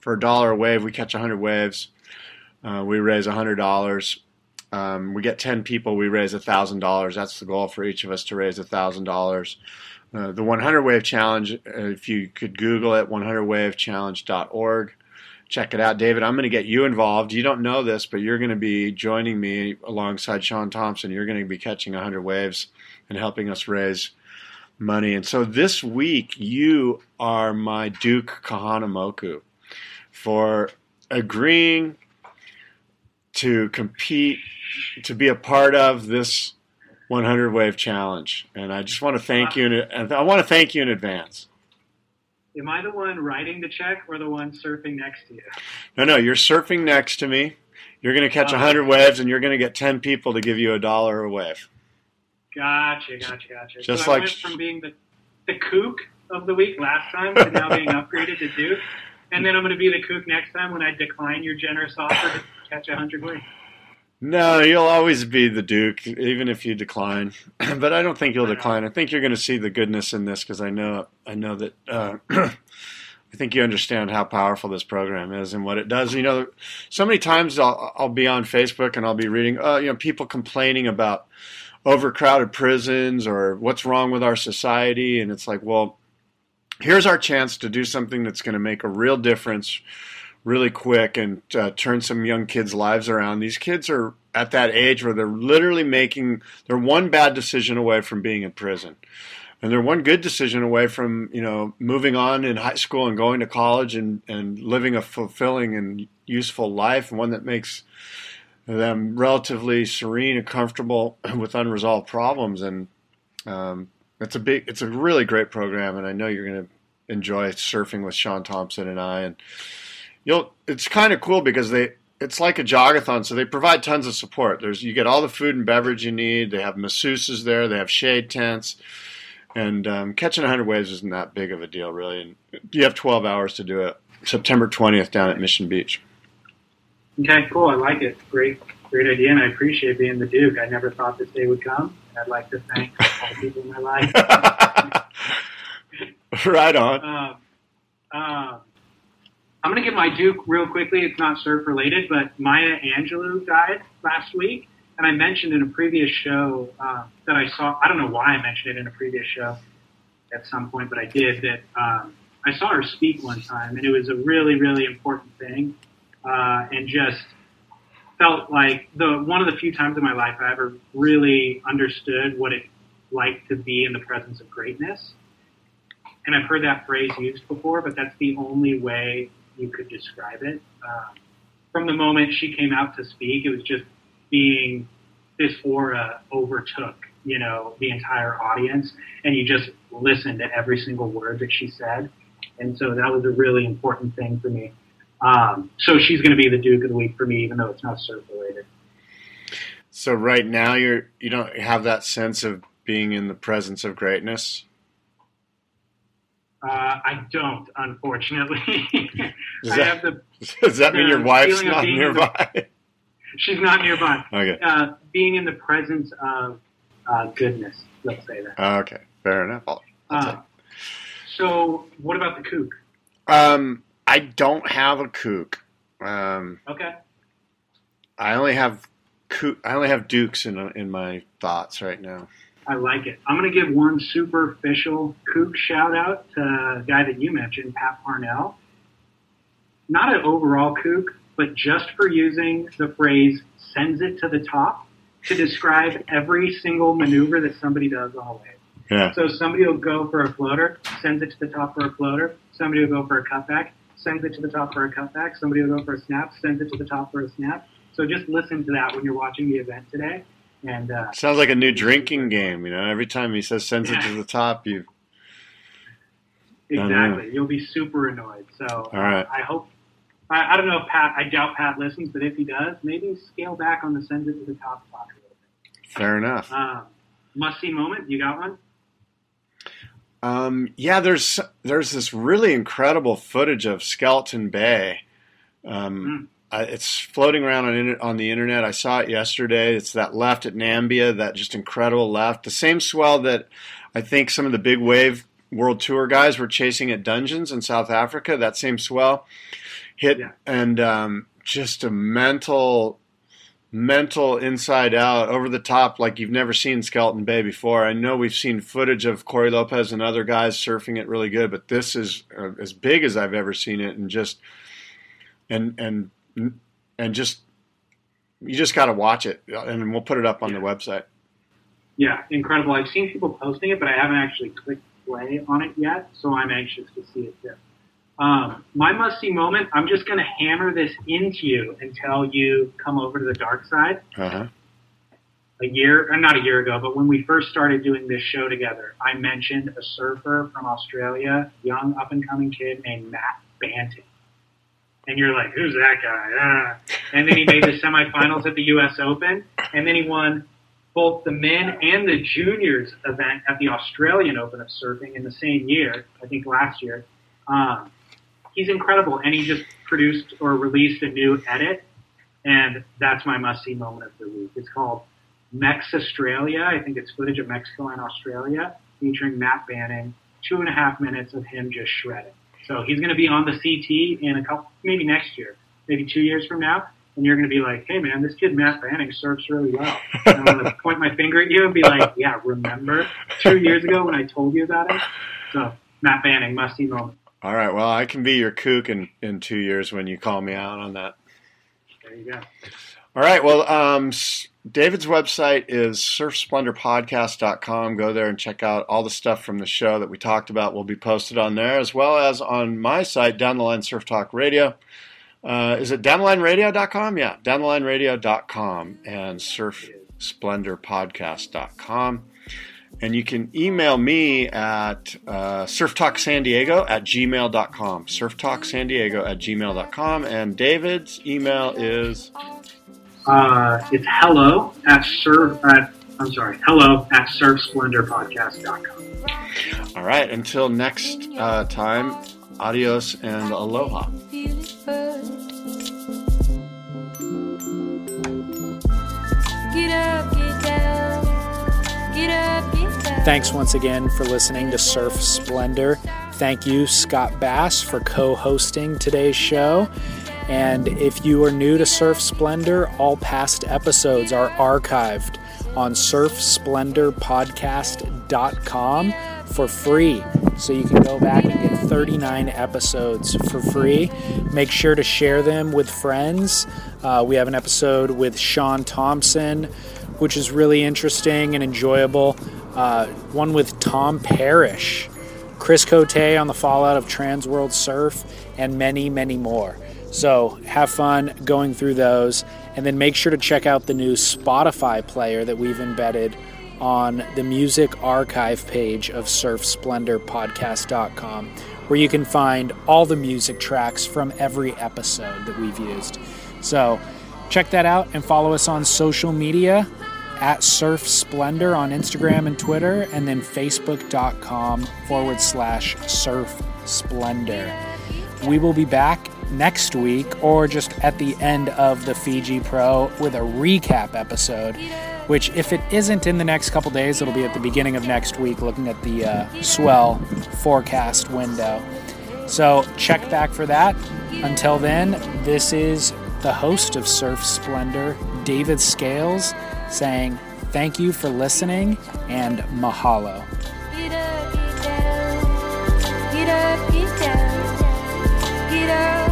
[SPEAKER 2] for a dollar a wave, we catch 100 waves. Uh, we raise $100. Um, we get 10 people, we raise $1,000. That's the goal for each of us to raise $1,000. Uh, the 100 Wave Challenge, uh, if you could Google it, 100wavechallenge.org. Check it out. David, I'm going to get you involved. You don't know this, but you're going to be joining me alongside Shaun Tomson. You're going to be catching 100 waves and helping us raise money. And so this week, you are my Duke Kahanamoku for agreeing to compete, to be a part of this 100 Wave Challenge. And I just want to thank you, in, and I want to thank you in advance.
[SPEAKER 1] Am I the one writing the check or the one surfing next to you?
[SPEAKER 2] No, no, you're surfing next to me. You're going to catch
[SPEAKER 1] Oh.
[SPEAKER 2] 100 waves, and you're going to get 10 people to give you a dollar a wave.
[SPEAKER 1] Gotcha, gotcha, gotcha.
[SPEAKER 2] Just
[SPEAKER 1] so
[SPEAKER 2] like-
[SPEAKER 1] from being the the kook of the week last time to now being upgraded to Duke, and then I'm going to be the kook next time when I decline your generous offer to catch a hundred wings.
[SPEAKER 2] No, you'll always be the Duke, even if you decline. but I don't think you'll decline. I think you're going to see the goodness in this because I know I know that uh, I think you understand how powerful this program is and what it does. You know, so many times I'll I'll be on Facebook and I'll be reading, uh, you know, people complaining about overcrowded prisons or what's wrong with our society, and it's like, well, here's our chance to do something that's going to make a real difference really quick and uh, turn some young kids' lives around. These kids are at that age where they're literally making they're one bad decision away from being in prison. And they're one good decision away from, you know, moving on in high school and going to college and, and living a fulfilling and useful life, one that makes them relatively serene and comfortable with unresolved problems. And um, it's a big, it's a really great program, and I know you're going to enjoy surfing with Shaun Tomson and I. And you'll it's kind of cool because they it's like a jogathon, so they provide tons of support. There's you get all the food and beverage you need. They have masseuses there. They have shade tents, and um, catching 100 waves isn't that big of a deal, really. And you have 12 hours to do it. September 20th down at Mission Beach.
[SPEAKER 1] Okay, cool. I like it. Great, great idea, and I appreciate being the Duke. I never thought this day would come. And I'd like to thank all the people in my life.
[SPEAKER 2] right on.
[SPEAKER 1] Um, um, I'm going to give my Duke real quickly. It's not surf related, but Maya Angelou died last week. And I mentioned in a previous show uh, that I saw, I don't know why I mentioned it in a previous show at some point, but I did, that um, I saw her speak one time, and it was a really, really important thing. Uh, and just felt like the one of the few times in my life I ever really understood what it like to be in the presence of greatness. And I've heard that phrase used before, but that's the only way you could describe it. Um, from the moment she came out to speak, it was just being this aura overtook, you know, the entire audience, and you just listened to every single word that she said. And so that was a really important thing for me. Um, so she's going to be the Duke of the Week for me, even though it's not surf related.
[SPEAKER 2] So right now you're you don't have that sense of being in the presence of greatness.
[SPEAKER 1] Uh, I don't, unfortunately.
[SPEAKER 2] Does
[SPEAKER 1] I
[SPEAKER 2] that-
[SPEAKER 1] have the
[SPEAKER 2] Does that mean your wife's not
[SPEAKER 1] in the-
[SPEAKER 2] nearby?
[SPEAKER 1] she's not nearby.
[SPEAKER 2] okay.
[SPEAKER 1] Uh, being in the presence of uh, goodness, let's say that.
[SPEAKER 2] Okay. Fair enough. I'll- I'll
[SPEAKER 1] Uh, so, what about the kook?
[SPEAKER 2] Um, I don't have a kook. Um,
[SPEAKER 1] Okay.
[SPEAKER 2] I only have kook, I only have dukes in in my thoughts right now.
[SPEAKER 1] I like it. I'm going to give one superficial kook shout out to a guy that you mentioned, Pat Parnell. Not an overall kook, but just for using the phrase sends it to the top to describe every single maneuver that somebody does on a wave.
[SPEAKER 2] Yeah.
[SPEAKER 1] So somebody will go for a floater, sends it to the top for a floater. Somebody will go for a cutback, sends it to the top for a cutback. Somebody will go for a snap, sends it to the top for a snap. So just listen to that when you're watching the event today. And uh,
[SPEAKER 2] Sounds like a new drinking game. You know, every time he says sends it to the top, you.
[SPEAKER 1] exactly, you'll be super annoyed. So
[SPEAKER 2] All right.
[SPEAKER 1] I hope. I, I don't know if Pat. I doubt Pat listens, but if he does, maybe scale back on the sends it to the top talk a little bit.
[SPEAKER 2] Fair enough.
[SPEAKER 1] Um, must see moment. You got one?
[SPEAKER 2] Um, yeah, there's there's this really incredible footage of Skeleton Bay. Um, I, it's floating around on on the internet. I saw it yesterday. It's that left at Nambia, that just incredible left. The same swell that I think some of the big wave world tour guys were chasing at Dungeons in South Africa. That same swell hit,
[SPEAKER 1] Yeah.
[SPEAKER 2] and um, just a mental mental inside out over the top like you've never seen Skeleton Bay before. I know we've seen footage of Cory Lopez and other guys surfing it really good, but this is uh, as big as I've ever seen it and just and and and just you just got to watch it and we'll put it up on the website.
[SPEAKER 1] Yeah, incredible. I've seen people posting it, but I haven't actually clicked play on it yet, so I'm anxious to see it too. Um, my must see moment, I'm just going to hammer this into you until you come over to the dark side.
[SPEAKER 2] Uh-huh.
[SPEAKER 1] A year, or not a year ago, but when we first started doing this show together, I mentioned a surfer from Australia, young up and coming kid named Matt Banting. And you're like, who's that guy? Ah. And then he made the semifinals at the U.S. Open, and then he won both the men and the juniors event at the Australian Open of Surfing in the same year, I think last year. Um, he's incredible, and he just produced or released a new edit, and that's my must-see moment of the week. It's called Mex Australia. I think it's footage of Mexico and Australia, featuring Matt Banting. Two and a half minutes of him just shredding. So he's going to be on the CT in a couple, maybe next year, maybe two years from now, and you're going to be like, "Hey, man, this kid Matt Banting surfs really well." And I'm going to point my finger at you and be like, "Yeah, remember two years ago when I told you about it?" So Matt Banting, must-see moment.
[SPEAKER 2] All right. Well, I can be your kook in, in two years when you call me out on that.
[SPEAKER 1] There you go.
[SPEAKER 2] All right. Well, um, David's website is surfsplendorpodcast.com. Go there and check out all the stuff from the show that we talked about will be posted on there, as well as on my site, Down the Line Surf Talk Radio. Uh, is it downthelineradio.com? Yeah, downthelineradio.com and surfsplendorpodcast.com. And you can email me at uh, surftalksandiego at gmail.com. Surftalksandiego at gmail.com. And David's email is.
[SPEAKER 1] Uh, it's hello at surf at I'm sorry, hello at surfsplendorpodcast.com.
[SPEAKER 2] All right. Until next uh, time, adios and aloha.
[SPEAKER 6] Get up, get down. Get up, get down. Thanks once again for listening to Surf Splendor. Thank you, Scott Bass, for co hosting today's show. And if you are new to Surf Splendor, all past episodes are archived on surfsplendorpodcast.com for free. So you can go back and get 39 episodes for free. Make sure to share them with friends. Uh, we have an episode with Shaun Tomson, which is really interesting and enjoyable. Uh, one with Tom Parrish, Chris Cote on the fallout of Trans World Surf, and many, many more. So have fun going through those. And then make sure to check out the new Spotify player that we've embedded on the music archive page of surfsplendorpodcast.com, where you can find all the music tracks from every episode that we've used. So check that out and follow us on social media at Surf Splendor on Instagram and Twitter, and then facebook.com forward slash Surf Splendor. We will be back next week or just at the end of the Fiji Pro with a recap episode, which, if it isn't in the next couple days, it'll be at the beginning of next week looking at the uh, swell forecast window. So check back for that. Until then, this is the host of Surf Splendor, David Scales, saying thank you for listening and mahalo. Get up, get down. Get up, get down. Get up.